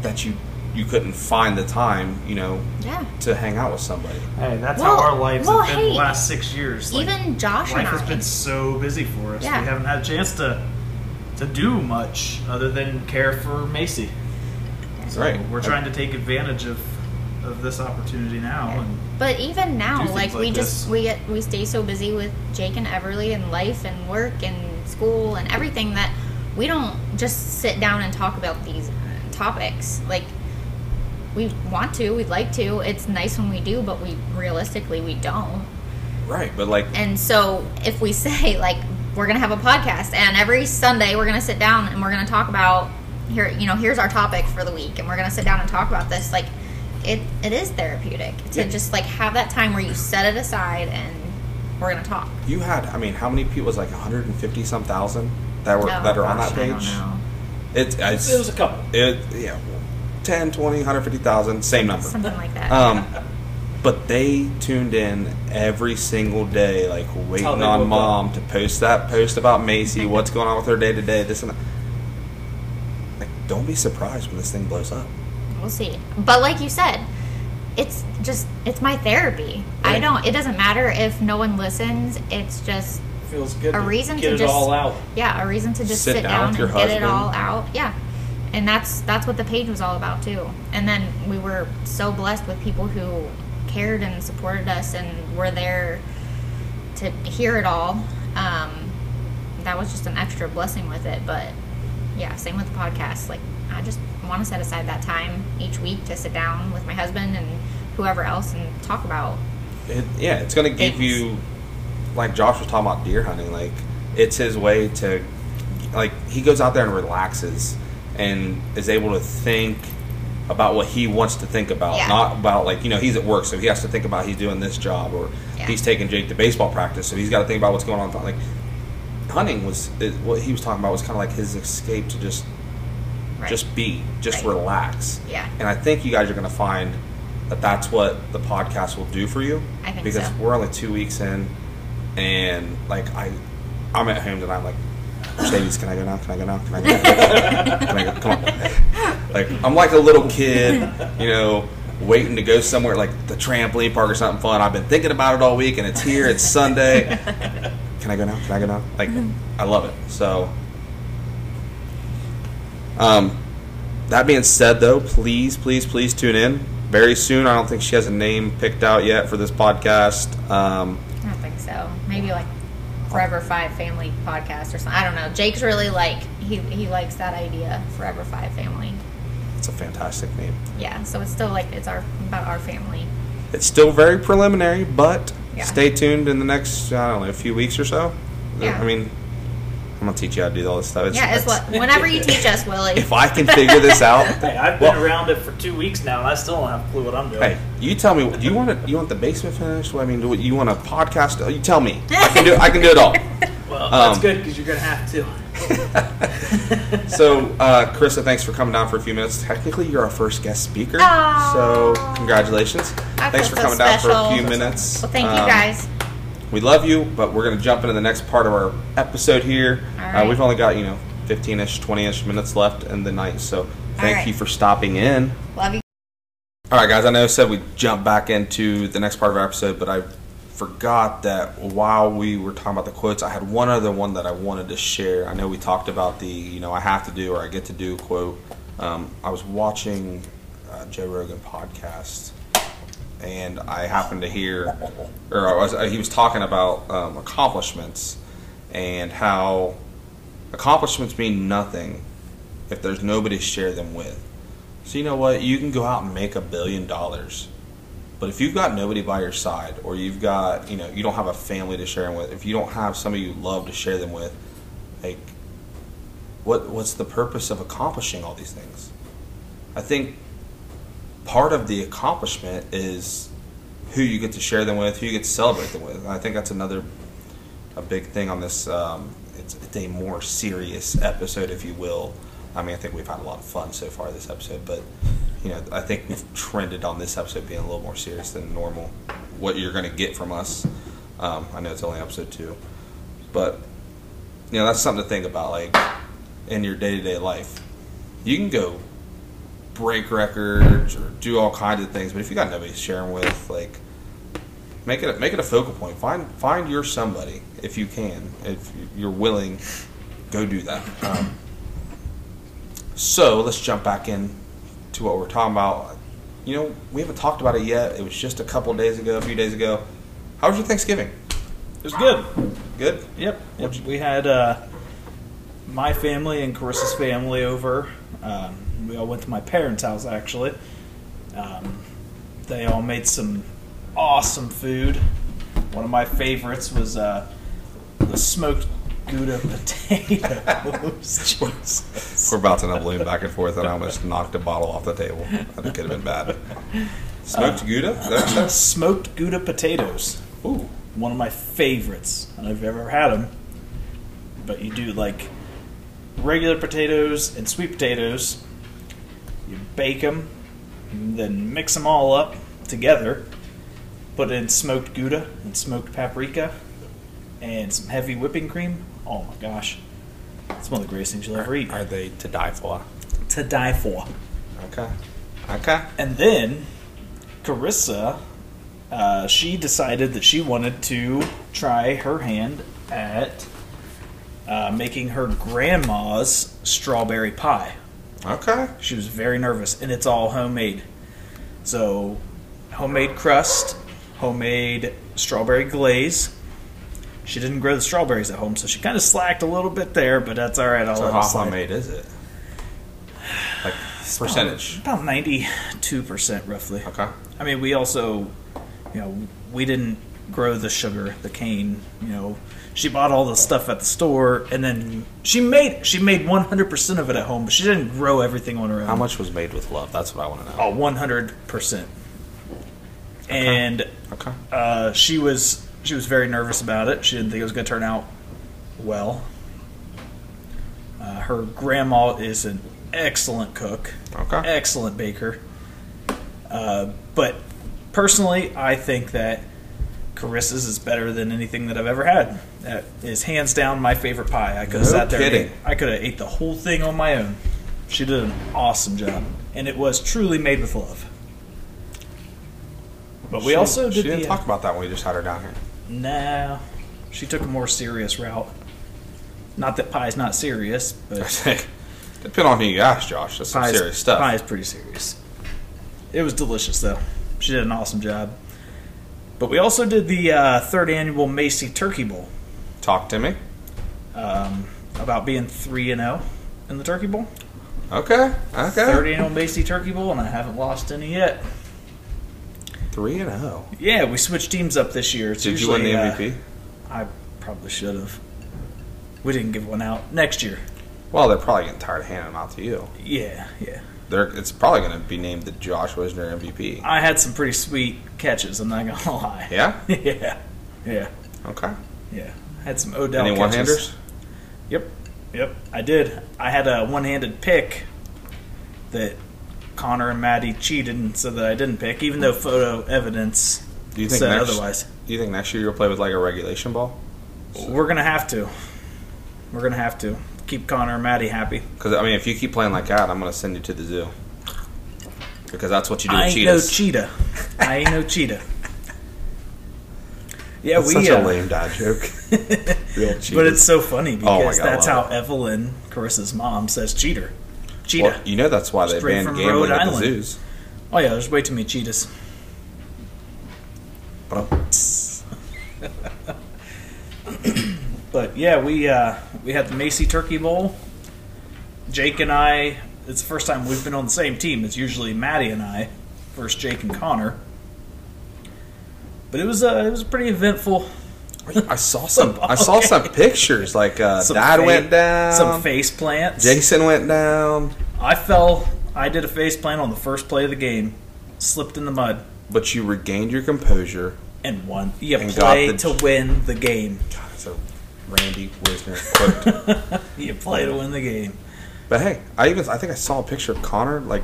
that you you couldn't find the time, you know, yeah. to hang out with somebody? Hey, that's Well- how our lives well, have been hey, the last six years. Like, Even Josh and life has been so busy for us. Yeah. We haven't had a chance to to do much other than care for Macy. So Right. We're trying to take advantage of of this opportunity now, and But even now, do things like, we like just we get we stay so busy with Jake and Everly and life and work and school and everything that we don't just sit down and talk about these topics. Like we want to, we'd like to. It's nice when we do, but we realistically we don't. Right, but like And so if we say like we're gonna have a podcast and every Sunday we're gonna sit down and we're gonna talk about here you know here's our topic for the week and we're gonna sit down and talk about this like it it is therapeutic to Yeah. just like have that time where you set it aside and we're gonna talk. you had, I mean, how many people? Was like 150 some thousand that were Oh, that are on gosh, that I don't page. know. It's, it's It was a couple. It yeah, 10, 20, 150,000, same number. Something like that. Um, but they tuned in every single day, like waiting how on woke mom to post that post about Macy, what's going on with her day to day, this and that. Like, don't be surprised when this thing blows up. We'll see. But like you said, it's just it's my therapy. I don't. It doesn't matter if no one listens. It's just Feels good. a to reason get to it just all out. Yeah, a reason to just Sit sit, down down, with your and get it all out. Yeah, and that's that's what the page was all about too. And then we were so blessed with people who cared and supported us and were there to hear it all. Um, that was just an extra blessing with it. But yeah, same with the podcast. Like I just want to set aside that time each week to sit down with my husband and whoever else and talk about. It, yeah, it's going to give you, like Josh was talking about deer hunting, like, it's his way to, like, he goes out there and relaxes and is able to think about what he wants to think about, Yeah. not about, like, you know, he's at work, so he has to think about he's doing this job, or Yeah. he's taking Jake to baseball practice, so he's got to think about what's going on. Like, hunting was, is, what he was talking about was kind of like his escape to just, Right. just be, just Right. relax. Yeah. And I think you guys are going to find that that's what the podcast will do for you. I think because so. we're only two weeks in, and like I, I'm at home tonight. I'm like, Mercedes, can I go now? Can I go now? Can I go? Now? can I go? Come on. Like I'm like a little kid, you know, waiting to go somewhere like the trampoline park or something fun. I've been thinking about it all week, and it's here. It's Sunday. Can I go now? Can I go now? Like I love it. So. Um, that being said, though, please, please, please tune in very soon. I don't think she has a name picked out yet for this podcast. Um, I don't think so. Maybe like Forever Five Family podcast or something. I don't know. Jake's really like he he likes that idea, Forever Five Family. it's a fantastic name. Yeah, so it's still like it's our about our family. It's still very preliminary, but Yeah. stay tuned in the next I don't know a few weeks or so. Yeah. I mean, I'm gonna teach you how to do all this stuff. It's, yeah, it's it's- what whenever you teach us, Willie. If I can figure this out, Hey, I've been Well- around it for two weeks now, and I still don't have a clue what I'm doing. Hey, you tell me. Do you want to? You want the basement finished? I mean, do you want a podcast? You tell me. I can do. I can do it all. Well, that's Um, good because you're gonna have to. So, uh, Karissa, thanks for coming down for a few minutes. Technically, you're our first guest speaker. Aw. So, congratulations. I thanks for so coming down for a few minutes. Well, thank you Um, guys. We love you, but we're going to jump into the next part of our episode here. Uh, we've only got, you know, 15 ish, 20 ish minutes left in the night. So, thank right. you for stopping in. Love you. All right, guys. I know I said we jump back into the next part of our episode, but I forgot that while we were talking about the quotes, I had one other one that I wanted to share. I know we talked about the, you know, I have to do or I get to do quote. Um, I was watching uh, Joe Rogan podcast, and I happened to hear, or was, he was talking about um, accomplishments and how accomplishments mean nothing if there's nobody to share them with. So you know what? You can go out and make a billion dollars, but if you've got nobody by your side, or you've got you know you don't have a family to share them with, if you don't have somebody you love to share them with, like what what's the purpose of accomplishing all these things? I think part of the accomplishment is who you get to share them with, who you get to celebrate them with. And I think that's another a big thing on this. Um, it's, it's a more serious episode, if you will. I mean, I think we've had a lot of fun so far this episode, but you know, I think we've trended on this episode being a little more serious than normal. What you're going to get from us, um, I know it's only episode two, but you know, that's something to think about. Like in your day to day life, you can go break records or do all kinds of things, but if you got nobody to share them with, like make it a, make it a focal point. Find find your somebody if you can, if you're willing, go do that. Um, so let's jump back in to what we're talking about. You know, we haven't talked about it yet. It was just a couple days ago, a few days ago. How was your Thanksgiving? It was good. Good. Yep. What'd We had uh, my family and Karissa's family over. Um, we all went to my parents' house actually, Um, they all made some awesome food. One of my favorites was uh, the smoked Gouda potatoes. We're about to balloon back and forth, and I almost knocked a bottle off the table. That could have been bad. Smoked Gouda? Is that- Smoked Gouda potatoes. Ooh. One of my favorites. I don't know if you've ever had them, but you do like regular potatoes and sweet potatoes. You bake them, then mix them all up together. Put in smoked Gouda and smoked paprika and some heavy whipping cream. Oh my gosh. It's one of the greatest things you'll ever eat. Are they to die for? To die for. Okay. Okay. And then Karissa, uh, she decided that she wanted to try her hand at uh, making her grandma's strawberry pie. Okay. She was very nervous, and it's all homemade. So, homemade crust, homemade strawberry glaze. She didn't grow the strawberries at home, so she kind of slacked a little bit there, but that's all right. I'll So how slide. homemade is it? Like percentage. About ninety-two percent, roughly. Okay. I mean, we also, you know, we didn't grow the sugar, the cane. You know, she bought all the stuff at the store, and then she made she made one hundred percent of it at home, but she didn't grow everything on her own. How much was made with love? That's what I want to know. Oh, one hundred percent. And Okay. uh, she was she was very nervous about it. She didn't think it was going to turn out well. Uh, her grandma is an excellent cook, Okay. excellent baker. Uh, but personally, I think that Karissa's is better than anything that I've ever had. That is hands down my favorite pie. I could have No sat there. ate- I could have ate the whole thing on my own. She did an awesome job, and it was truly made with love. But we She- also She did didn't the uh, talk about that when we just had her down here. Nah, She took a more serious route. Not that pie's not serious, but Depending on who you ask, Josh. That's some serious stuff. Pie is pretty serious. It was delicious though. She did an awesome job. But we also did the uh, third annual Macy Turkey Bowl Talk to me. um, about being three and zero in the Turkey Bowl. Okay. Okay. Third annual Macy Turkey Bowl, and I haven't lost any yet. Three and oh. Yeah, we switched teams up this year. It's Did you win the usually, uh, MVP? I probably should have. We didn't give one out next year. well, they're probably getting tired of handing them out to you. Yeah, yeah. They're, it's probably going to be named the Josh Whisner MVP. I had some pretty sweet catches. I'm not gonna lie. Yeah. yeah, yeah, Okay. yeah. I had some Odell. Any catches. one-handers? Yep, yep. I did. I had a one-handed pick that Connor and Maddie cheated and said that I didn't pick, even though photo evidence Do you think said next? otherwise. Do you think next year you'll play with like a regulation ball? We're gonna have to. We're gonna have to keep Connor and Maddie happy. Because I mean, if you keep playing like that, I'm going to send you to the zoo. Because that's what you do I with ain't no cheetah. I ain't no cheetah. Yeah, That's we. such uh, a lame dad joke. Real. But it's so funny Oh because God, that's how love Evelyn, Karissa's mom, says cheater. Cheetah. Well, you know that's why they Straight banned gambling at the zoos. Oh yeah, there's way too many cheetahs. But yeah, we uh, we had the Macy Turkey Bowl. Jake and I. It's the first time we've been on the same team. It's usually Maddie and I, versus Jake and Connor. But it was uh, it was pretty eventful. I saw some. I saw some pictures. Like uh, Some Dad fa- went down. Some face plants. Jason went down. I fell. I did a face plant on the first play of the game. Slipped in the mud But you regained your composure. and won. You And got the- to win the game. God, Randy Whisner quote. You play to win the game. but hey, I even I think I saw a picture of Connor. Like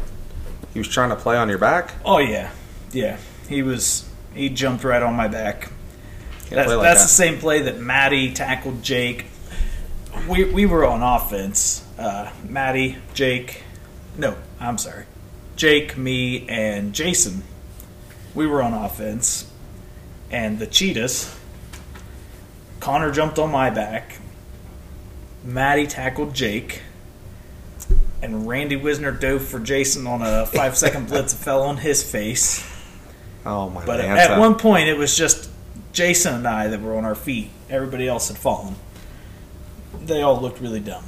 he was trying to play on your back. Oh yeah, yeah. He was. He jumped right on my back. That's, like that's that. the same play that Maddie tackled Jake. We we were on offense. Uh, Maddie, Jake. No, I'm sorry. Jake, me, and Jason. We were on offense, and the cheetahs. Connor jumped on my back. Maddie tackled Jake. And Randy Whisner dove for Jason on a five second blitz and fell on his face. Oh my god. But man! at one point, it was just Jason and I that were on our feet. Everybody else had fallen. They all looked really dumb.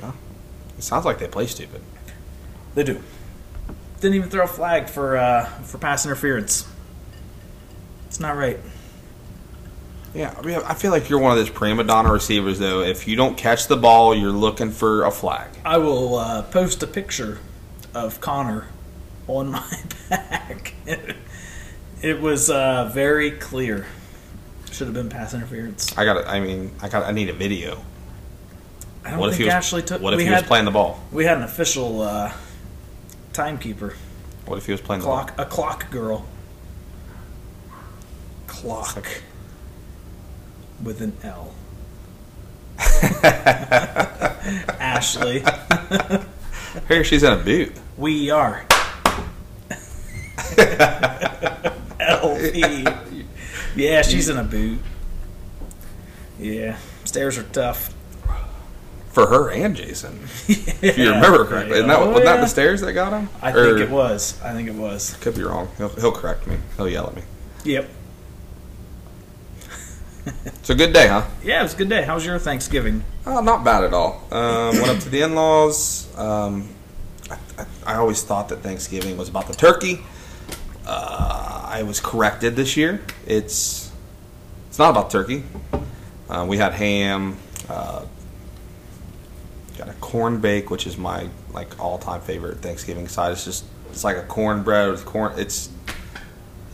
Yeah. it sounds like they play stupid. They do. didn't even throw a flag for uh, for pass interference. It's not right. Yeah, I mean, I feel like you're one of those prima donna receivers, though. If you don't catch the ball, you're looking for a flag. I will uh, post a picture of Connor on my back. it was uh, very clear. Should have been pass interference. I got. I mean, I got. I need a video. I don't What if think he was? Ashley took. what if he had, was playing the ball? We had an official uh, timekeeper, What if he was playing clock, a clock girl, clock with an L. Ashley. Here, she's in a boot. we are. LP. Yeah, she's in a boot. Yeah, stairs are tough. For her and Jason, if you remember correctly. Isn't that, Oh, wasn't that the stairs that got him? I Or- think it was. I think it was. Could be wrong. He'll, he'll correct me. He'll yell at me. Yep. It's a good day, huh? Yeah, it was a good day. How was your Thanksgiving? Oh, not bad at all. Um, went up to the in-laws. Um, I, I, I always thought that Thanksgiving was about the turkey. Uh, I was corrected this year. It's it's not about turkey. Uh, we had ham. Uh, got a corn bake, which is my like all-time favorite Thanksgiving side. It's just it's like a cornbread with corn. It's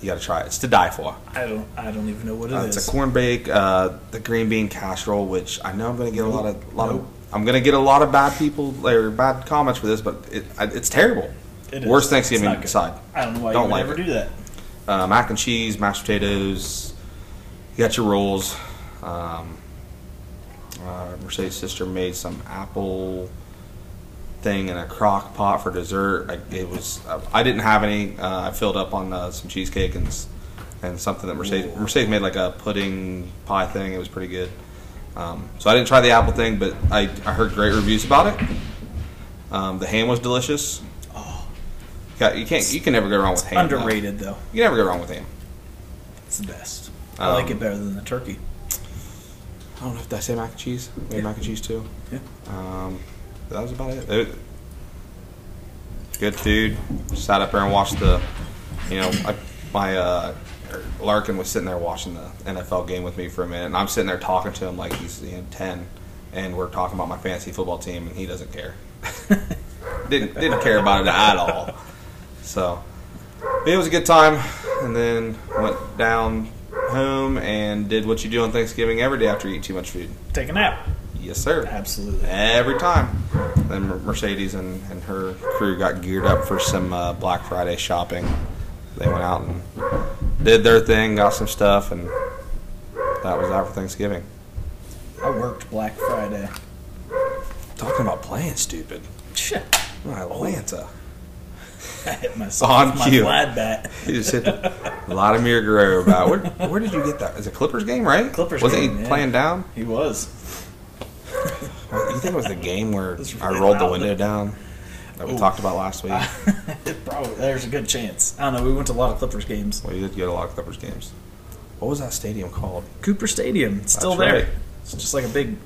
you got to try it. It's to die for. I don't. I don't even know what it Uh, is. it's a corn bake, uh, the green bean casserole, which I know I'm to get a lot of lot Nope. of I'm to get a lot of bad people or bad comments for this, but it, it's terrible. It is. Worst Thanksgiving not good. side. I don't know why Don't you would like ever it. do that. Uh, mac and cheese, mashed potatoes. You got your rolls. Um, uh, Mercedes' sister made some apple thing in a crock pot for dessert. I, it was I didn't have any. Uh, I filled up on uh, some cheesecake and and something that Mercedes Mercedes made like a pudding pie thing. It was pretty good. Um, so I didn't try the apple thing, but I, I heard great reviews about it. Um, the ham was delicious. Oh, You can't you can never go wrong with ham. underrated though. You can never go wrong with ham. It's the best. I like Um, it better than the turkey. I don't know if did I say mac and cheese. We Yeah. mac and cheese too. Yeah. That was about it. It- Good food. Sat up there and watched the, you know, I, my uh, Larkin was sitting there watching the NFL game with me for a minute, and I'm sitting there talking to him like he's you know ten, and we're talking about my fantasy football team, and he doesn't care. didn't didn't care about it at all. So it was a good time, and then went down home and did what you do on Thanksgiving every day after you eat too much food. Take a nap. Yes, sir. Absolutely. Every time. Then Mercedes and, and her crew got geared up for some uh, Black Friday shopping. They went out and did their thing, got some stuff, and that was that for Thanksgiving. I worked Black Friday. Talking about playing stupid. Shit. Atlanta. I hit myself On with my cue. flat bat. He just hit Vladimir Guerrero about. Where, where did you get that? Is it Clippers game, right? Clippers Wasn't game, he yeah. playing down? He was. You think it was the game where It's I rolled the window down that we Ooh. talked about last week? Probably. There's a good chance. I don't know. We went to a lot of Clippers games. well, you did get a lot of Clippers games. What was that stadium called? Cooper Stadium. It's still That's there. right. It's just like a big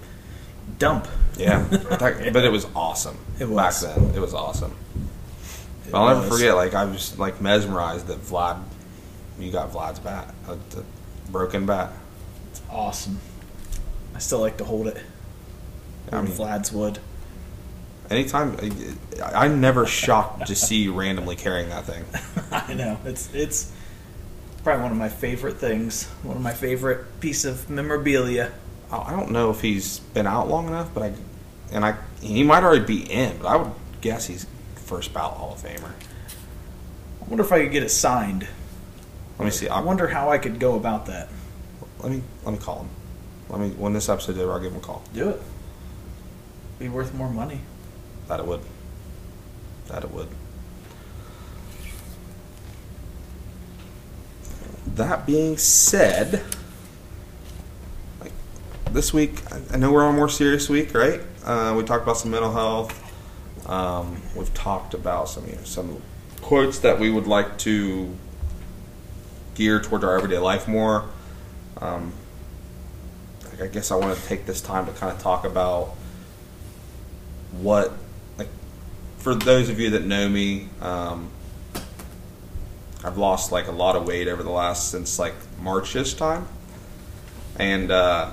dump. Yeah, but it was awesome. It was. back then. It was awesome. It I'll never forget. Like I was like mesmerized that Vlad, you got Vlad's bat, a, a broken bat. It's awesome. I still like to hold it. I mean, Vlad's wood. anytime I, I'm never shocked to see you randomly carrying that thing. I know. It's it's probably one of my favorite things. One of my favorite piece of memorabilia. I don't know if he's been out long enough, but I and I he might already be in, but I would guess he's first ballot Hall of Famer. I wonder if I could get it signed. Let me see. I wonder how I could go about that. let me let me call him. Let me when this episode's over, I'll give him a call. Do it. Be worth more money. That it would. That it would. That being said, like this week, I- know we're on a more serious week, right? Uh, we talked about some mental health. Um, we've talked about some you know, some quotes that we would like to gear towards our everyday life more. Um, I guess I want to take this time to kind of talk about what like for those of you that know me um, I've lost like a lot of weight over the last since like Marchish time, and uh,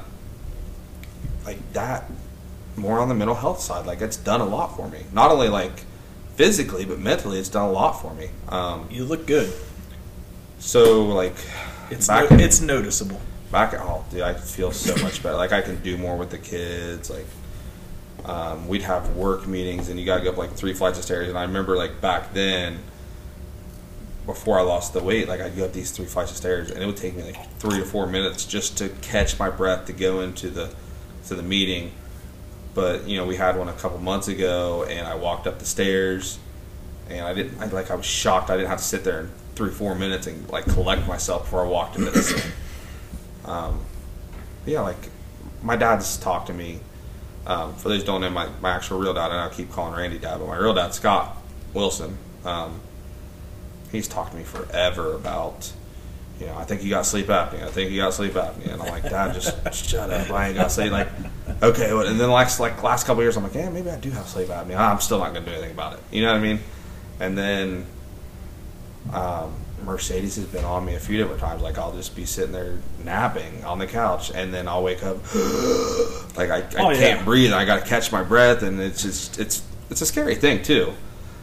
like that more on the mental health side. Like it's done a lot for me. Not only like physically, but mentally, it's done a lot for me. Um, You look good. so like It's no, in- it's noticeable. back at home, dude, I feel so much better. Like I can do more with the kids. Like um, we'd have work meetings, and you got to go up like three flights of stairs. And I remember like back then, before I lost the weight, like I'd go up these three flights of stairs, and it would take me like three to four minutes just to catch my breath to go into the to the meeting. But you know, we had one a couple months ago, and I walked up the stairs, and I didn't. I like I was shocked. I didn't have to sit there in three four minutes and like collect myself before I walked into this. Um, yeah, like my dad's talked to me. Um, for those who don't know, my, my actual real dad, and I keep calling Randy dad, but my real dad, Scott Wilson, um, he's talked to me forever about, you know, I think you got sleep apnea. I think you got sleep apnea. And I'm like, Dad, just shut up. I ain't got sleep. Like, okay. And then last, like last couple years, I'm like, yeah, maybe I do have sleep apnea. I'm still not going to do anything about it. You know what I mean? And then um, Mercedes has been on me a few different times. Like I'll just be sitting there napping on the couch, and then I'll wake up like I, I Oh, can't breathe. I got to catch my breath, and it's just it's it's a scary thing too.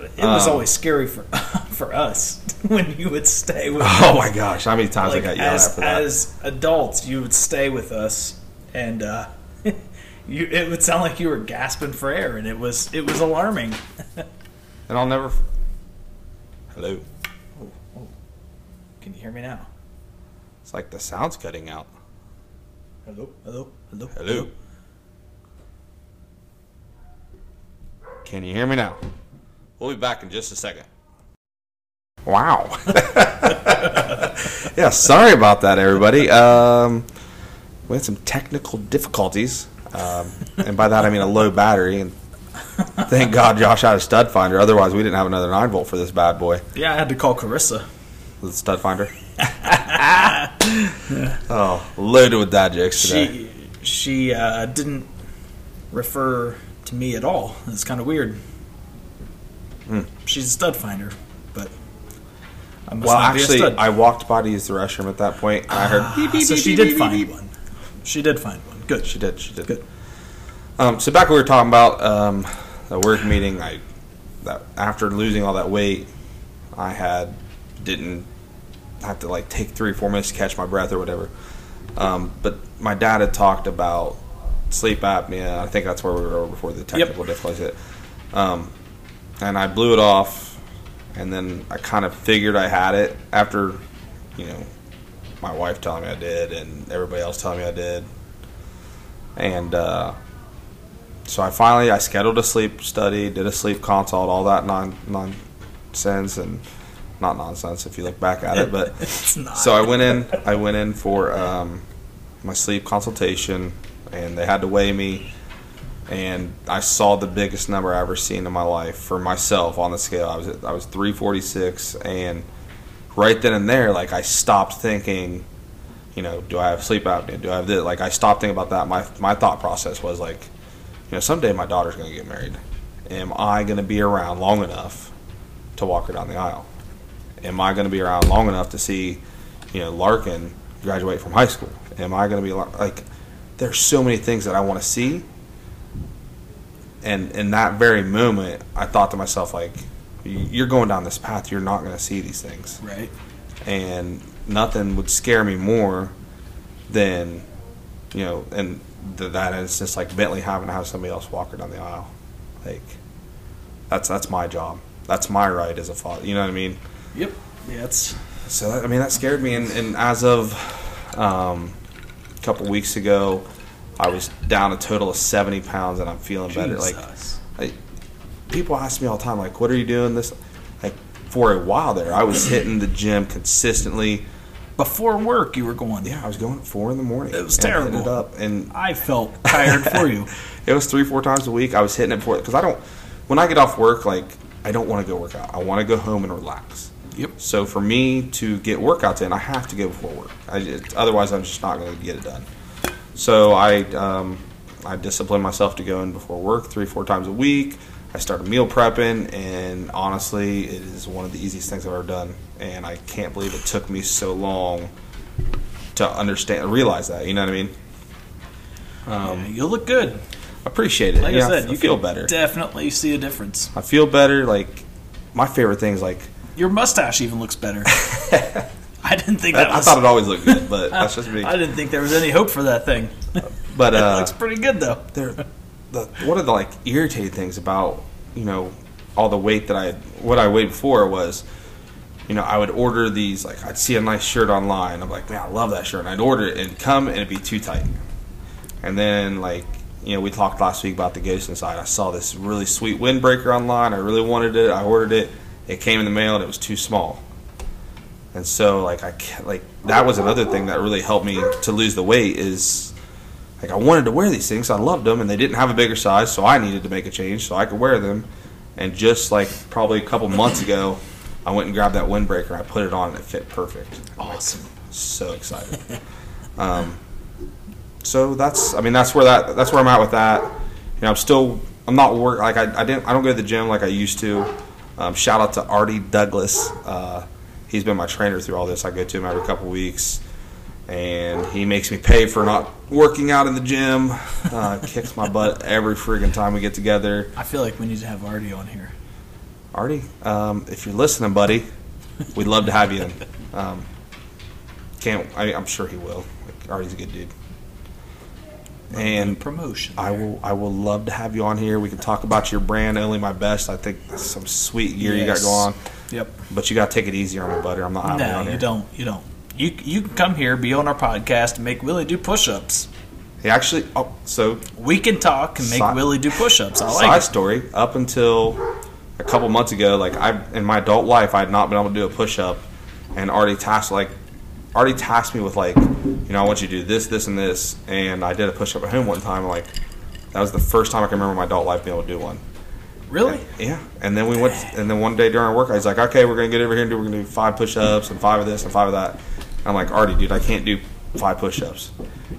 It was Um, always scary for for us when you would stay with Oh my gosh, how many times like I got yelled at as for that? as adults you would stay with us and uh you it would sound like you were gasping for air and it was it was alarming and I'll never. Hello. Can you hear me now It's like the sound's cutting out. hello hello hello Hello. Can you hear me now? We'll be back in just a second. Wow. yeah, sorry about that, everybody. Um, we had some technical difficulties, um, and by that I mean a low battery. And thank God Josh had a stud finder. Otherwise, we didn't have another nine volt for this bad boy. yeah i had to call Karissa The stud finder. oh, loaded with dad jokes today. she she uh didn't refer to me at all it's kind of weird Hmm. she's a stud finder but I must Well, not actually, be a stud. I walked by to use the restroom at that point, and I heard beep, beep, so beep, she did find one she did find one good She did. She did. Good. Um, so back we were talking about um, the work meeting. I that after losing all that weight, I had didn't have to like take three or four minutes to catch my breath or whatever. Um, but my dad had talked about sleep apnea. I think that's where we were before the technical difficulties hit. Um, and I blew it off, and then I kind of figured I had it after, you know, my wife telling me I did, and everybody else telling me I did, and uh, so I finally I scheduled a sleep study, did a sleep consult, all that non nonsense and not nonsense if you look back at it, but it's not so I went in. I went in for um, my sleep consultation, and they had to weigh me. And I saw the biggest number I ever seen in my life for myself on the scale. I was at, I was 346, and right then and there, like I stopped thinking, you know, do I have sleep apnea? Do I have this? Like I stopped thinking about that. My my thought process was like, you know, someday my daughter's going to get married. Am I going to be around long enough to walk her down the aisle? Am I going to be around long enough to see, you know, Larkin graduate from high school? Am I going to be like? There's so many things that I want to see. And in that very moment, I thought to myself, like, you're going down this path. You're not going to see these things right and nothing would scare me more than you know and th- that instance like bentley having to have somebody else walk her down the aisle like that's that's my job that's my right as a father you know what i mean yep yeah it's so that, i mean that scared me and, and as of um, a couple weeks ago i was down a total of 70 pounds and i'm feeling better like I, people ask me all the time, like, "What are you doing?" This, like, for a while there, I was hitting the gym consistently. before work you were going Yeah, I was going at four in the morning. It was terrible. It up, and i felt tired for you it was three, four times a week. I was hitting it for because I don't. When I get off work, like, I don't want to go work out. I want to go home and relax. Yep. So for me to get workouts in, I have to go before work. I, it, otherwise, I'm just not going to get it done. So I um, I discipline myself to go in before work three, four times a week. I started meal prepping, and honestly, it is one of the easiest things I've ever done. And I can't believe it took me so long to understand, realize that. You know what I mean? Yeah, you look good. I appreciate it. Like Yeah, I said, you feel better. Definitely see a difference. I feel better. Like my favorite thing is like Your mustache even looks better. I didn't think I, that I was. thought it always looked good, but that's just me. I didn't think there was any hope for that thing. But it uh, looks pretty good though. there, the one of the like irritating things about you know all the weight that I what I weighed before was you know I would order these like I'd see a nice shirt online I'm like man I love that shirt and I'd order it and it'd come and it'd be too tight and then like you know we talked last week about the ghost inside I saw this really sweet windbreaker online I really wanted it I ordered it it came in the mail and it was too small and so like I like that was another thing that really helped me to lose the weight is like I wanted to wear these things. I loved them, and they didn't have a bigger size, so I needed to make a change so I could wear them. And just like probably a couple months ago, I went and grabbed that windbreaker. I put it on, and it fit perfect. Awesome. so excited. um, so that's I mean that's where that that's where I'm at with that. You know, I'm still I'm not work like I, I didn't I don't go to the gym like I used to. Um, shout out to Artie Douglas. Uh, he's been my trainer through all this. I go to him every couple weeks, and he makes me pay for not working out in the gym. Uh, kicks my butt every friggin' time we get together. I feel like we need to have Artie on here. Artie, um, if you're listening, buddy, we'd love to have you in. Um, can't I, I'm sure he will. Like, Artie's a good dude. And promotion. I will I will love to have you on here. We can talk about your brand, only my best. I think that's some sweet gear you got going. Yep. But you got to take it easy on me, butter. I'm not No, you here. don't. You don't. You you can come here, be on our podcast, and make Willie do push-ups. He actually. Oh, so We can talk and make Side- Willie do push-ups. I side like it. story. Up until a couple months ago, like I in my adult life, I had not been able to do a push up, and Artie tasked like Artie tasked me with like, you know, I want you to do this, this, and this, and I did a push up at home one time. Like that was the first time I can remember my adult life being able to do one. Really? Yeah, and then we went, and then one day during work, I was like, okay, we're gonna get over here and do, we're gonna do five push-ups and five of this and five of that. And I'm like, Artie, dude, I can't do five push-ups.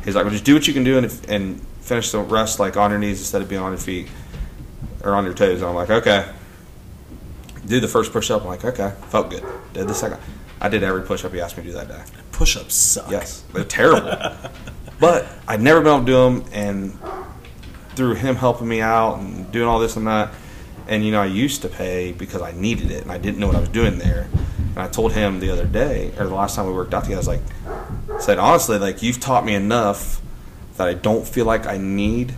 He's like, well, just do what you can do and, and finish the rest like on your knees instead of being on your feet or on your toes. And I'm like, okay. Do the first push-up. I'm like, okay, felt good. Did the second. I did every push-up he asked me to do that day. Push-ups suck. Yes, they're terrible. but I'd never been able to do them, and through him helping me out and doing all this and that, and you know, I used to pay because I needed it and I didn't know what I was doing there. And I told him the other day, or the last time we worked out together, I was like, said honestly, like you've taught me enough that I don't feel like I need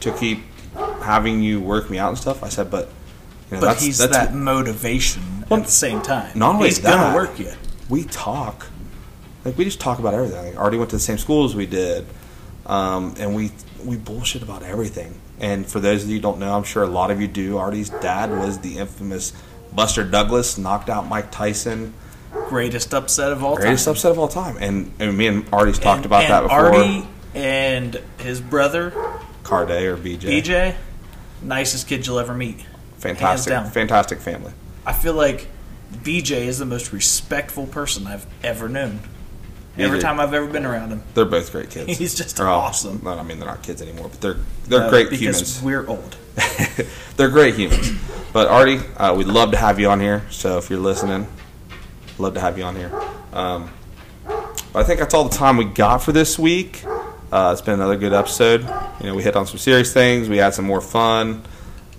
to keep having you work me out and stuff. I said, but you know, But that's, he's that's that motivation Well, at the same time. not only he's that, gonna work you. we talk. Like we just talk about everything. Like, Artie went to the same school as we did, um, and we we bullshit about everything. And for those of you who don't know, I'm sure a lot of you do. Artie's dad was the infamous Buster Douglas, knocked out Mike Tyson, Greatest upset of all time. greatest time. upset of all time. And, and me and Artie's talked And- about and that before. Artie and his brother Carday or BJ, BJ, nicest kid you'll ever meet. fantastic, fantastic family. I feel like BJ is the most respectful person I've ever known. Every Either- time I've ever been around him, They're both great kids. He's just oh, awesome. no, I mean, they're not kids anymore, but they're they're Uh, great because humans. we're old. they're great humans. But Artie, uh, we'd love to have you on here. So if you're listening, love to have you on here. Um, but I think that's all the time we got for this week. Uh, it's been another good episode. You know, we hit on some serious things. We had some more fun.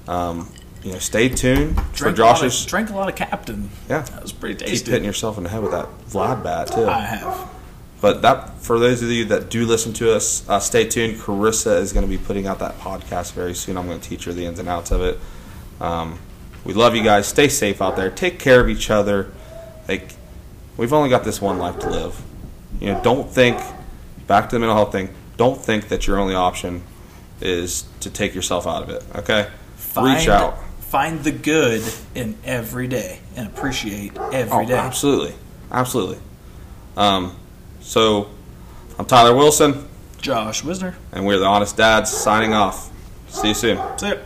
Um, you know, stay tuned for Drank a, of, Josh's. drank a lot of Captain. Yeah, That was pretty tasty. keep hitting yourself in the head with that Vlad bat too. I have. But that for those of you that do listen to us, uh, stay tuned. Karissa is going to be putting out that podcast very soon. I'm going to teach her the ins and outs of it. Um, we love you guys. Stay safe out there. Take care of each other. Like we've only got this one life to live. You know, don't think back to the mental health thing. Don't think that your only option is to take yourself out of it. Okay, Find, reach out. Find the good in every day and appreciate every Oh, day. absolutely, absolutely. Um, so I'm Tyler Wilson. Josh Whisner. and we're the Honest Dads signing off. See you soon. See ya.